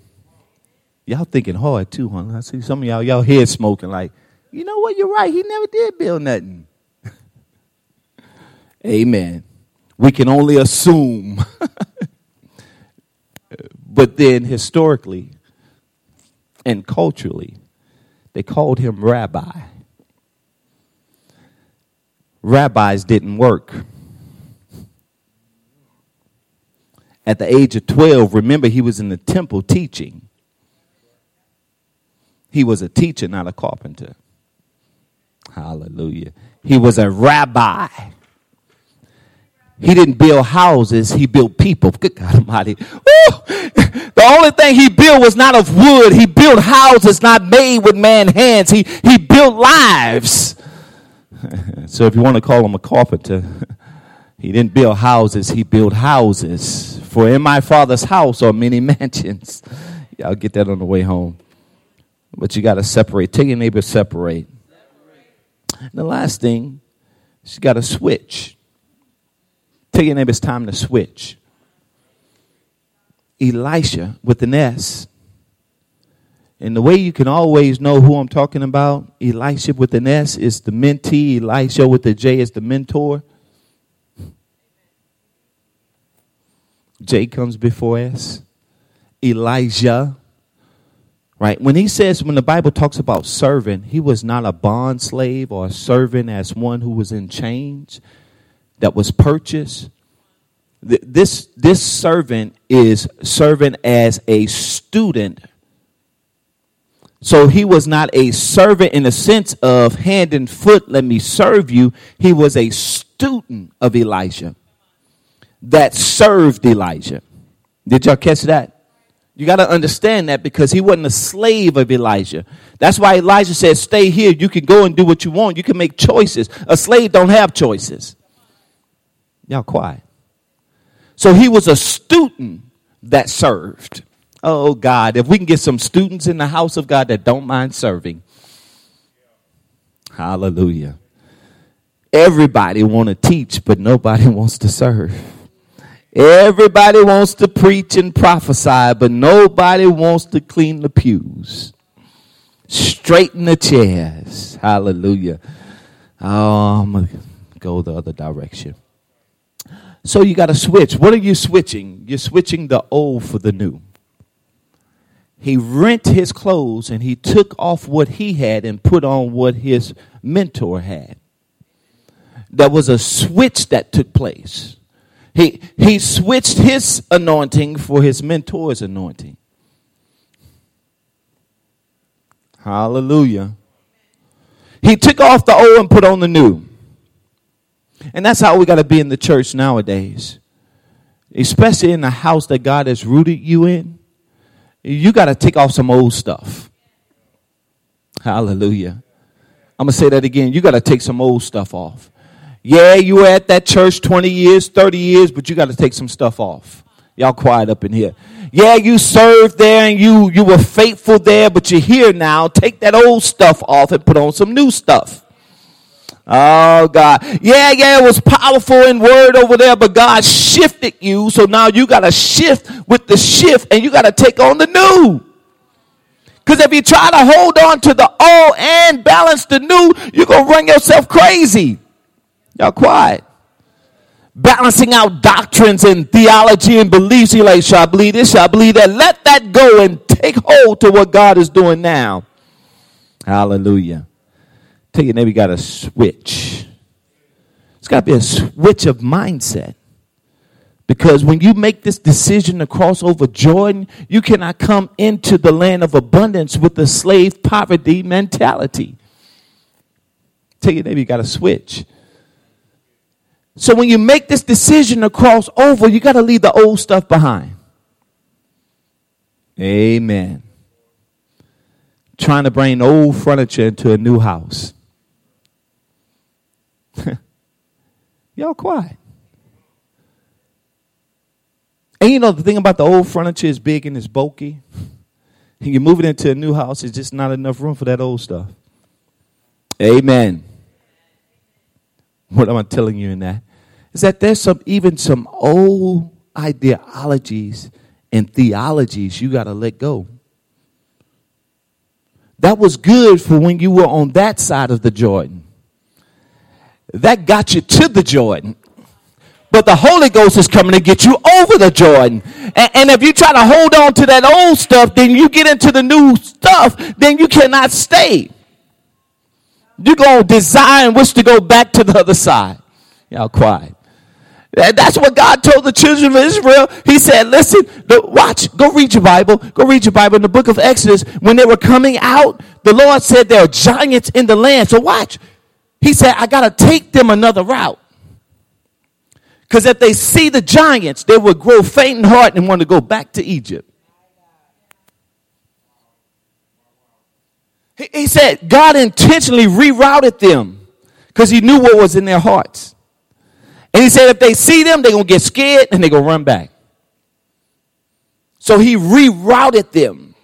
Y'all thinking hard too, huh? I see some of y'all, y'all head smoking like, you know what, you're right. He never did build nothing. Amen. We can only assume. but then historically and culturally, they called him rabbi. Rabbis didn't work. At the age of 12, remember he was in the temple teaching. He was a teacher, not a carpenter. Hallelujah. He was a rabbi. He didn't build houses, he built people. Good God Almighty. Woo! The only thing he built was not of wood. He built houses not made with man hands. He, he built lives. so if you want to call him a carpenter, he didn't build houses, he built houses. For in my father's house are many mansions. Y'all get that on the way home. But you got to separate. Tell your neighbor, separate. separate. The last thing, you got to switch. Tell your neighbor it's time to switch. Elisha with an S. And the way you can always know who I'm talking about, Elisha with an S is the mentee, Elisha with the J is the mentor. J comes before S. Elijah. Right? When he says, when the Bible talks about servant, he was not a bond slave or a servant as one who was in chains that was purchased. This, this servant is serving as a student. So he was not a servant in the sense of hand and foot, let me serve you. He was a student of Elijah that served Elijah. Did y'all catch that? You got to understand that because he wasn't a slave of Elijah. That's why Elijah said, "Stay here. You can go and do what you want. You can make choices. A slave don't have choices." Y'all quiet. So he was a student that served. Oh God, if we can get some students in the house of God that don't mind serving. Hallelujah. Everybody want to teach, but nobody wants to serve. Everybody wants to preach and prophesy, but nobody wants to clean the pews, straighten the chairs. Hallelujah. Oh, I'm going to go the other direction. So you got to switch. What are you switching? You're switching the old for the new. He rent his clothes and he took off what he had and put on what his mentor had. there was a switch that took place. He, he switched his anointing for his mentor's anointing. Hallelujah. He took off the old and put on the new. And that's how we got to be in the church nowadays. Especially in the house that God has rooted you in. You got to take off some old stuff. Hallelujah. I'm going to say that again. You got to take some old stuff off. Yeah, you were at that church 20 years, 30 years, but you got to take some stuff off. Y'all quiet up in here. Yeah, you served there and you, you were faithful there, but you're here now. Take that old stuff off and put on some new stuff. Oh God. Yeah, yeah, it was powerful in word over there, but God shifted you. So now you got to shift with the shift and you got to take on the new. Because if you try to hold on to the old and balance the new, you're to run yourself crazy. Y'all quiet. Balancing out doctrines and theology and beliefs. You're like, shall I believe this? Shall I believe that? Let that go and take hold to what God is doing now. Hallelujah. Tell your neighbor, you got to switch. It's got to be a switch of mindset. Because when you make this decision to cross over Jordan, you cannot come into the land of abundance with the slave poverty mentality. Tell your neighbor, you got to switch. So when you make this decision to cross over, you got to leave the old stuff behind. Amen. Trying to bring old furniture into a new house. Y'all quiet. And you know, the thing about the old furniture is big and it's bulky. And you move it into a new house, it's just not enough room for that old stuff. Amen. What am I telling you in that? Is that there's some even some old ideologies and theologies you got to let go. That was good for when you were on that side of the Jordan. That got you to the Jordan. But the Holy Ghost is coming to get you over the Jordan. And, and, if you try to hold on to that old stuff, then you get into the new stuff, then you cannot stay. You're going to desire and wish to go back to the other side. Y'all quiet. That's what God told the children of Israel. He said, listen, watch, go read your Bible. Go read your Bible in the book of Exodus. When they were coming out, the Lord said there are giants in the land. So watch. He said, I got to take them another route. Because if they see the giants, they will grow faint in heart and want to go back to Egypt. He, he said God intentionally rerouted them because he knew what was in their hearts. And he said if they see them, they're going to get scared and they're going to run back. So he rerouted them.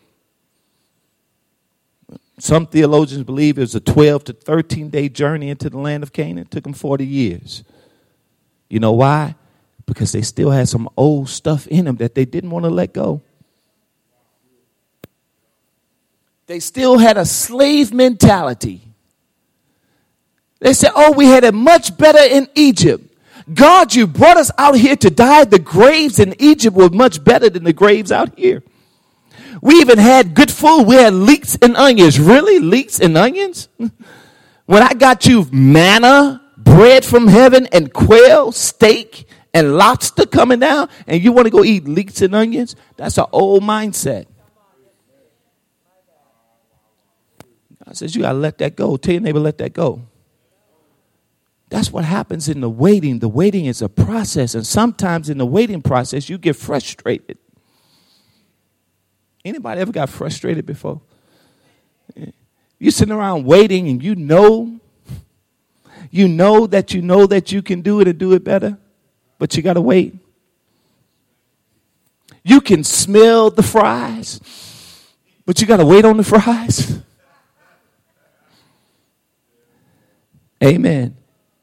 Some theologians believe it was a 12 to 13 day journey into the land of Canaan. It took them 40 years. You know why? Because they still had some old stuff in them that they didn't want to let go. They still had a slave mentality. They said, Oh, we had it much better in Egypt. God, you brought us out here to die. The graves in Egypt were much better than the graves out here. We even had good food. We had leeks and onions. Really? Leeks and onions? When I got you manna, bread from heaven, and quail, steak, and lobster coming down, and you want to go eat leeks and onions? That's an old mindset. God says you got to let that go. Tell your neighbor, let that go. That's what happens in the waiting. The waiting is a process, and sometimes in the waiting process, you get frustrated. Anybody ever got frustrated before? You sitting around waiting, and you know, you know that you know that you can do it and do it better, but you got to wait. You can smell the fries, but you got to wait on the fries. Amen.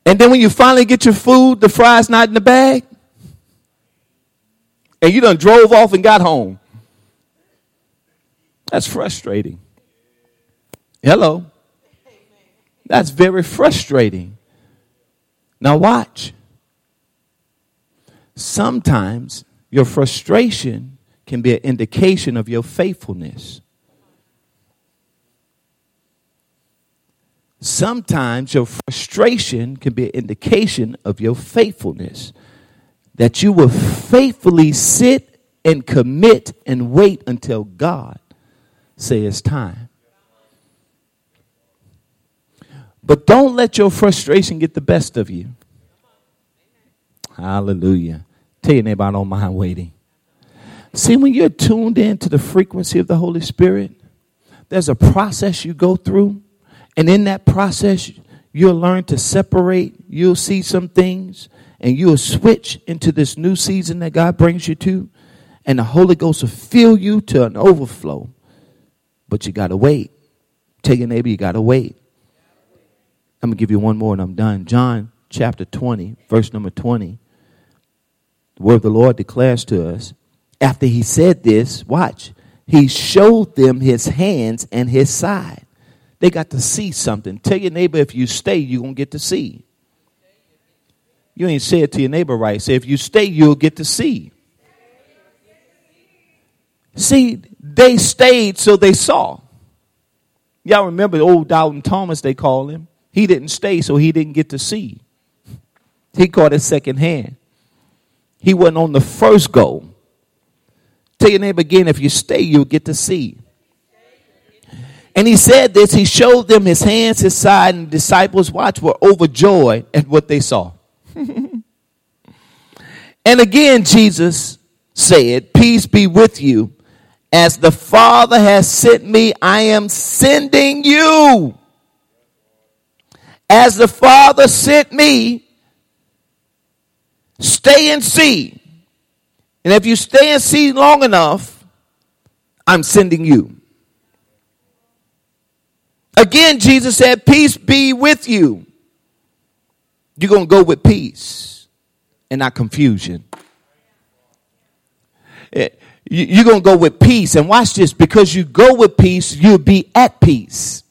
And then when you finally get your food, the fries not in the bag. And you done drove off and got home. That's frustrating. Hello. That's very frustrating. Now, watch. Sometimes your frustration can be an indication of your faithfulness. Sometimes your frustration can be an indication of your faithfulness. That you will faithfully sit and commit and wait until God says time. But don't let your frustration get the best of you. Hallelujah. Tell your neighbor, I don't mind waiting. See, when you're tuned in to the frequency of the Holy Spirit, there's a process you go through. And in that process, you'll learn to separate. You'll see some things and you'll switch into this new season that God brings you to. And the Holy Ghost will fill you to an overflow. But you got to wait. Tell your neighbor, you got to wait. I'm going to give you one more and I'm done. John chapter 20, verse number 20. The word of the Lord declares to us after he said this, watch, he showed them his hands and his side. They got to see something. Tell your neighbor if you stay, you're going to get to see. You ain't say it to your neighbor right. Say if you stay, you'll get to see. See, they stayed so they saw. Y'all remember the old Doubting Thomas, they call him. He didn't stay, so he didn't get to see. He caught it second hand. He wasn't on the first go. Tell your neighbor again, if you stay, you'll get to see. And he said this, he showed them his hands, his side, and the disciples, watch, were overjoyed at what they saw. and again, Jesus said, Peace be with you. As the Father has sent me, I am sending you. As the Father sent me, stay and see. And if you stay and see long enough, I'm sending you. Again, Jesus said, Peace be with you. You're going to go with peace and not confusion. Eh, you're going to go with peace. And watch this because you go with peace, you'll be at peace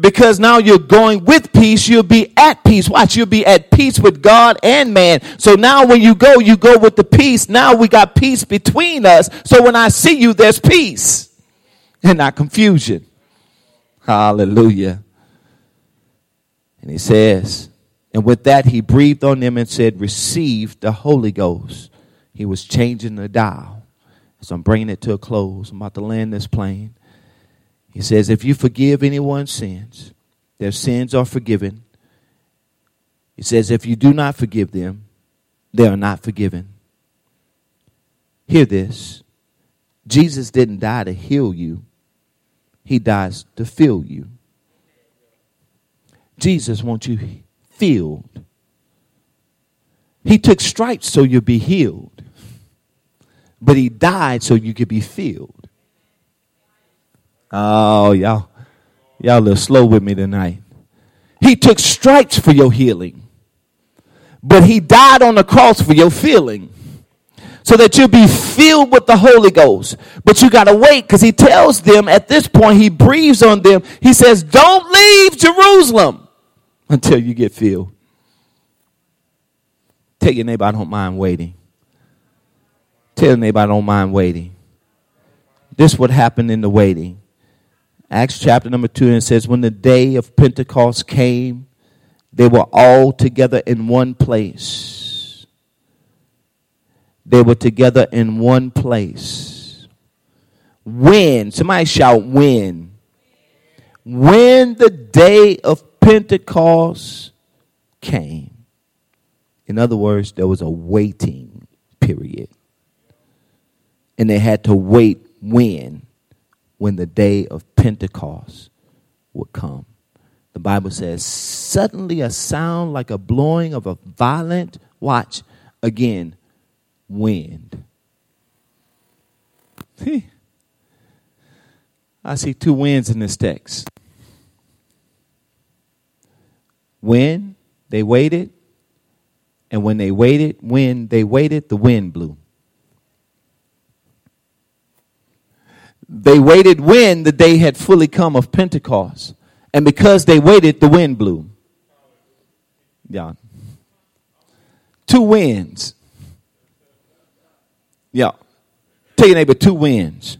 because now you're going with peace, you'll be at peace. Watch, you'll be at peace with God and man. So now when you go, you go with the peace. Now we got peace between us. So when I see you, there's peace and not confusion. Hallelujah. And he says, and with that he breathed on them and said, Receive the Holy Ghost. He was changing the dial. So I'm bringing it to a close. I'm about to land this plane. He says, if you forgive anyone's sins, their sins are forgiven. He says, if you do not forgive them, they are not forgiven. Hear this Jesus didn't die to heal you, He dies to fill you. Jesus wants you filled. He took stripes so you'll be healed, but He died so you could be filled. Oh, y'all, y'all a little slow with me tonight. He took stripes for your healing, but he died on the cross for your feeling so that you'll be filled with the Holy Ghost. But you got to wait because he tells them at this point, he breathes on them. He says, Don't leave Jerusalem until you get filled. Tell your neighbor, I don't mind waiting. Tell your neighbor, I don't mind waiting. This what happened in the waiting. Acts chapter number 2, and it says, When the day of Pentecost came, they were all together in one place. They were together in one place. When, somebody shout, when. When the day of Pentecost came. In other words, there was a waiting period. And they had to wait when? when the day of Pentecost would come. The Bible says, suddenly a sound like a blowing of a violent, watch, again, wind. I see two winds in this text. When they waited, and when they waited, when they waited, the wind blew. They waited when the day had fully come of Pentecost. And because they waited, the wind blew. Yeah. Two winds. Yeah. Tell your neighbor two wins.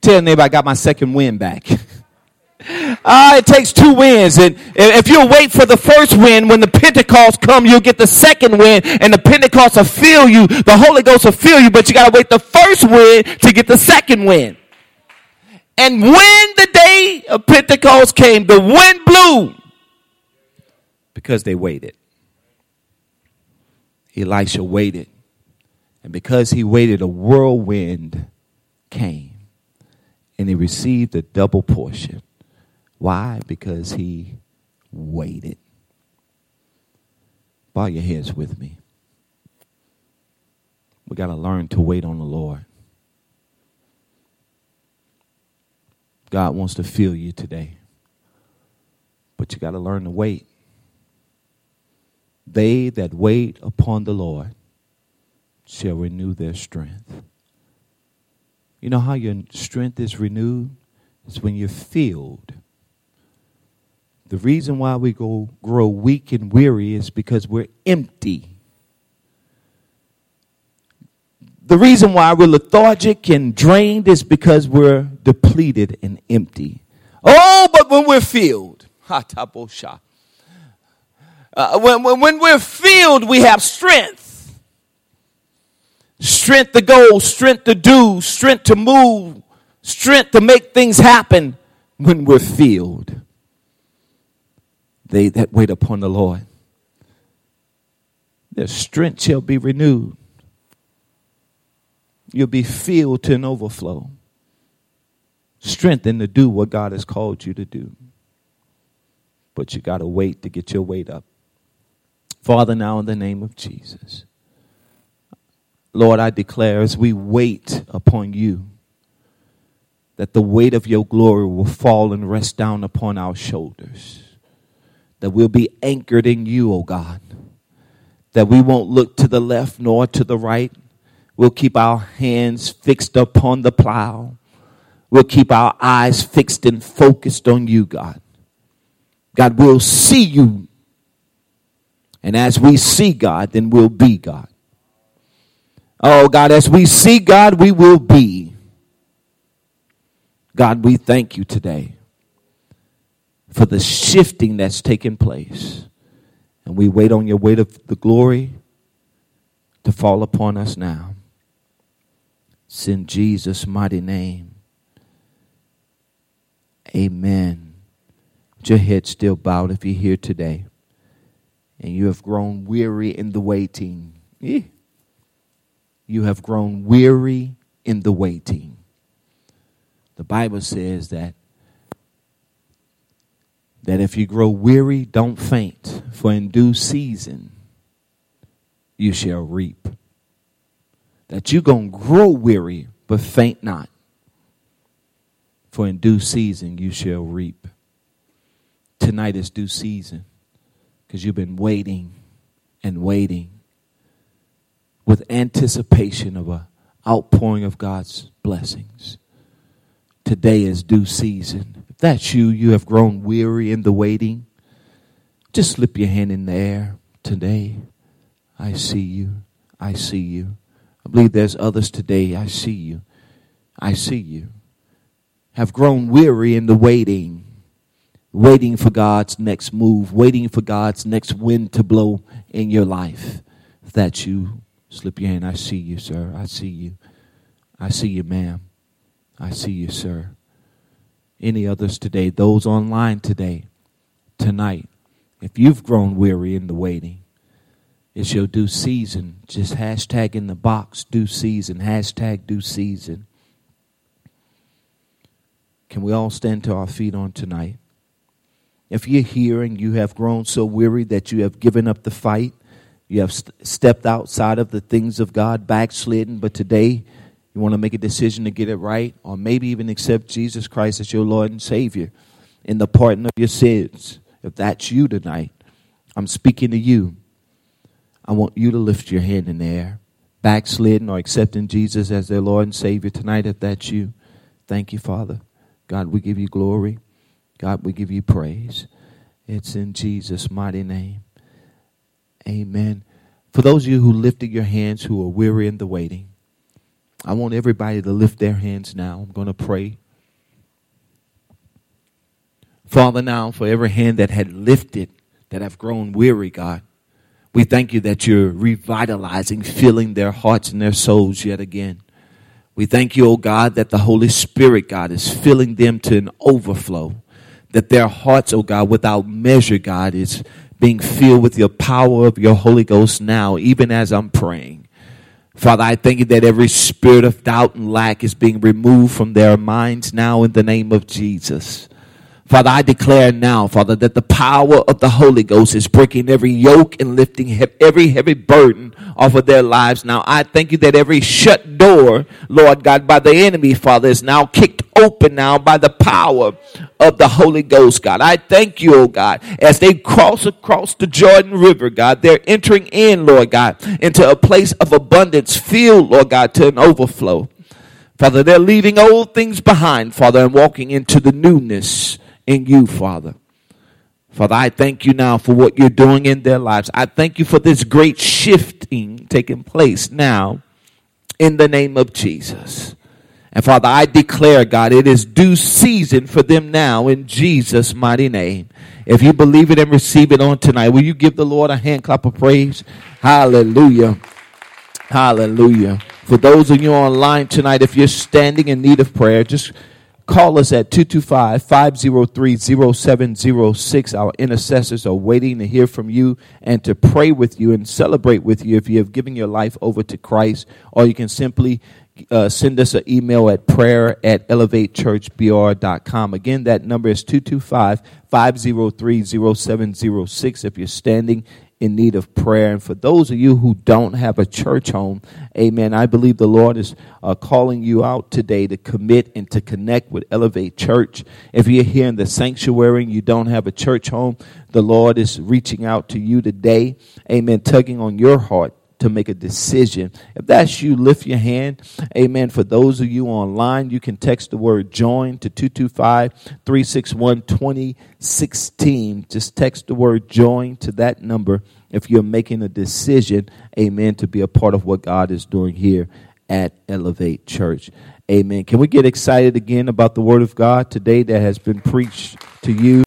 Tell your neighbor I got my second win back. Uh, it takes two wins. And if you wait for the first win, when the Pentecost come, you'll get the second win. And the Pentecost will fill you. The Holy Ghost will fill you. But you got to wait the first win to get the second win. And when the day of Pentecost came, the wind blew because they waited. Elisha waited. And because he waited, a whirlwind came. And he received a double portion. Why? Because he waited. Bow your heads with me. We got to learn to wait on the Lord. God wants to fill you today. But you got to learn to wait. They that wait upon the Lord shall renew their strength. You know how your strength is renewed? It's when you're filled the reason why we go grow weak and weary is because we're empty. The reason why we're lethargic and drained is because we're depleted and empty. Oh, but when we're filled, uh, when, when, when we're filled, we have strength. Strength to go, strength to do, strength to move, strength to make things happen when we're filled they that wait upon the Lord. Their strength shall be renewed. You'll be filled to an overflow. Strengthened to do what God has called you to do. But you got to wait to get your weight up. Father, now in the name of Jesus, Lord, I declare as we wait upon you, that the weight of your glory will fall and rest down upon our shoulders that we'll be anchored in you, O God. That we won't look to the left nor to the right. We'll keep our hands fixed upon the plow. We'll keep our eyes fixed and focused on you, God. God, we'll see you. And as we see God, then we'll be God. Oh, God, as we see God, we will be. God, we thank you today for the shifting that's taken place. And we wait on your weight of the glory to fall upon us now. It's in Jesus' mighty name. Amen. With your head still bowed if you're here today and you have grown weary in the waiting. You have grown weary in the waiting. The Bible says that that if you grow weary, don't faint, for in due season you shall reap. That you're going to grow weary, but faint not, for in due season you shall reap. Tonight is due season because you've been waiting and waiting with anticipation of a outpouring of God's blessings. Today is due season If that's you, you have grown weary in the waiting, just slip your hand in the air today. I see you. I see you. I believe there's others today. I see you. I see you. Have grown weary in the waiting, waiting for God's next move, waiting for God's next wind to blow in your life. If that's you, slip your hand. I see you, sir. I see you. I see you, ma'am. I see you, sir any others today, those online today, tonight, if you've grown weary in the waiting, it's your due season. Just hashtag in the box, due season, hashtag due season. Can we all stand to our feet on tonight? If you're here and you have grown so weary that you have given up the fight, you have st- stepped outside of the things of God, backslidden, but today you want to make a decision to get it right, or maybe even accept Jesus Christ as your Lord and Savior in the pardon of your sins. If that's you tonight, I'm speaking to you. I want you to lift your hand in the air, backslidden or accepting Jesus as their Lord and Savior tonight. If that's you, thank you, Father. God, we give you glory. God, we give you praise. It's in Jesus' mighty name. Amen. For those of you who lifted your hands who are weary in the waiting, I want everybody to lift their hands now. I'm going to pray. Father, now for every hand that had lifted, that have grown weary, God, we thank you that you're revitalizing, filling their hearts and their souls yet again. We thank you, O oh God, that the Holy Spirit, God, is filling them to an overflow. That their hearts, O oh God, without measure, God, is being filled with your power of your Holy Ghost now, even as I'm praying. Father, I thank you that every spirit of doubt and lack is being removed from their minds now in the name of Jesus. Father, I declare now, Father, that the power of the Holy Ghost is breaking every yoke and lifting he- every heavy burden off of their lives now. I thank you that every shut door, Lord God, by the enemy, Father, is now kicked open now by the power of the Holy Ghost, God. I thank you, oh God, as they cross across the Jordan River, God, they're entering in, Lord God, into a place of abundance, filled, Lord God, to an overflow. Father, they're leaving old things behind, Father, and walking into the newness in you, Father. Father, I thank you now for what you're doing in their lives. I thank you for this great shifting taking place now in the name of Jesus. And Father, I declare, God, it is due season for them now in Jesus' mighty name. If you believe it and receive it on tonight, will you give the Lord a hand clap of praise? Hallelujah. Hallelujah. For those of you online tonight, if you're standing in need of prayer, just Call us at 225 503 0706. Our intercessors are waiting to hear from you and to pray with you and celebrate with you if you have given your life over to Christ. Or you can simply uh, send us an email at prayer at elevatechurchbr.com. Again, that number is 225 503 0706. If you're standing in need of prayer. And for those of you who don't have a church home, amen, I believe the Lord is uh, calling you out today to commit and to connect with Elevate Church. If you're here in the sanctuary and you don't have a church home, the Lord is reaching out to you today, amen, tugging on your heart to make a decision. If that's you, lift your hand. Amen. For those of you online, you can text the word join to 225 361 2016. Just text the word join to that number if you're making a decision, amen, to be a part of what God is doing here at Elevate Church. Amen. Can we get excited again about the Word of God today that has been preached to you?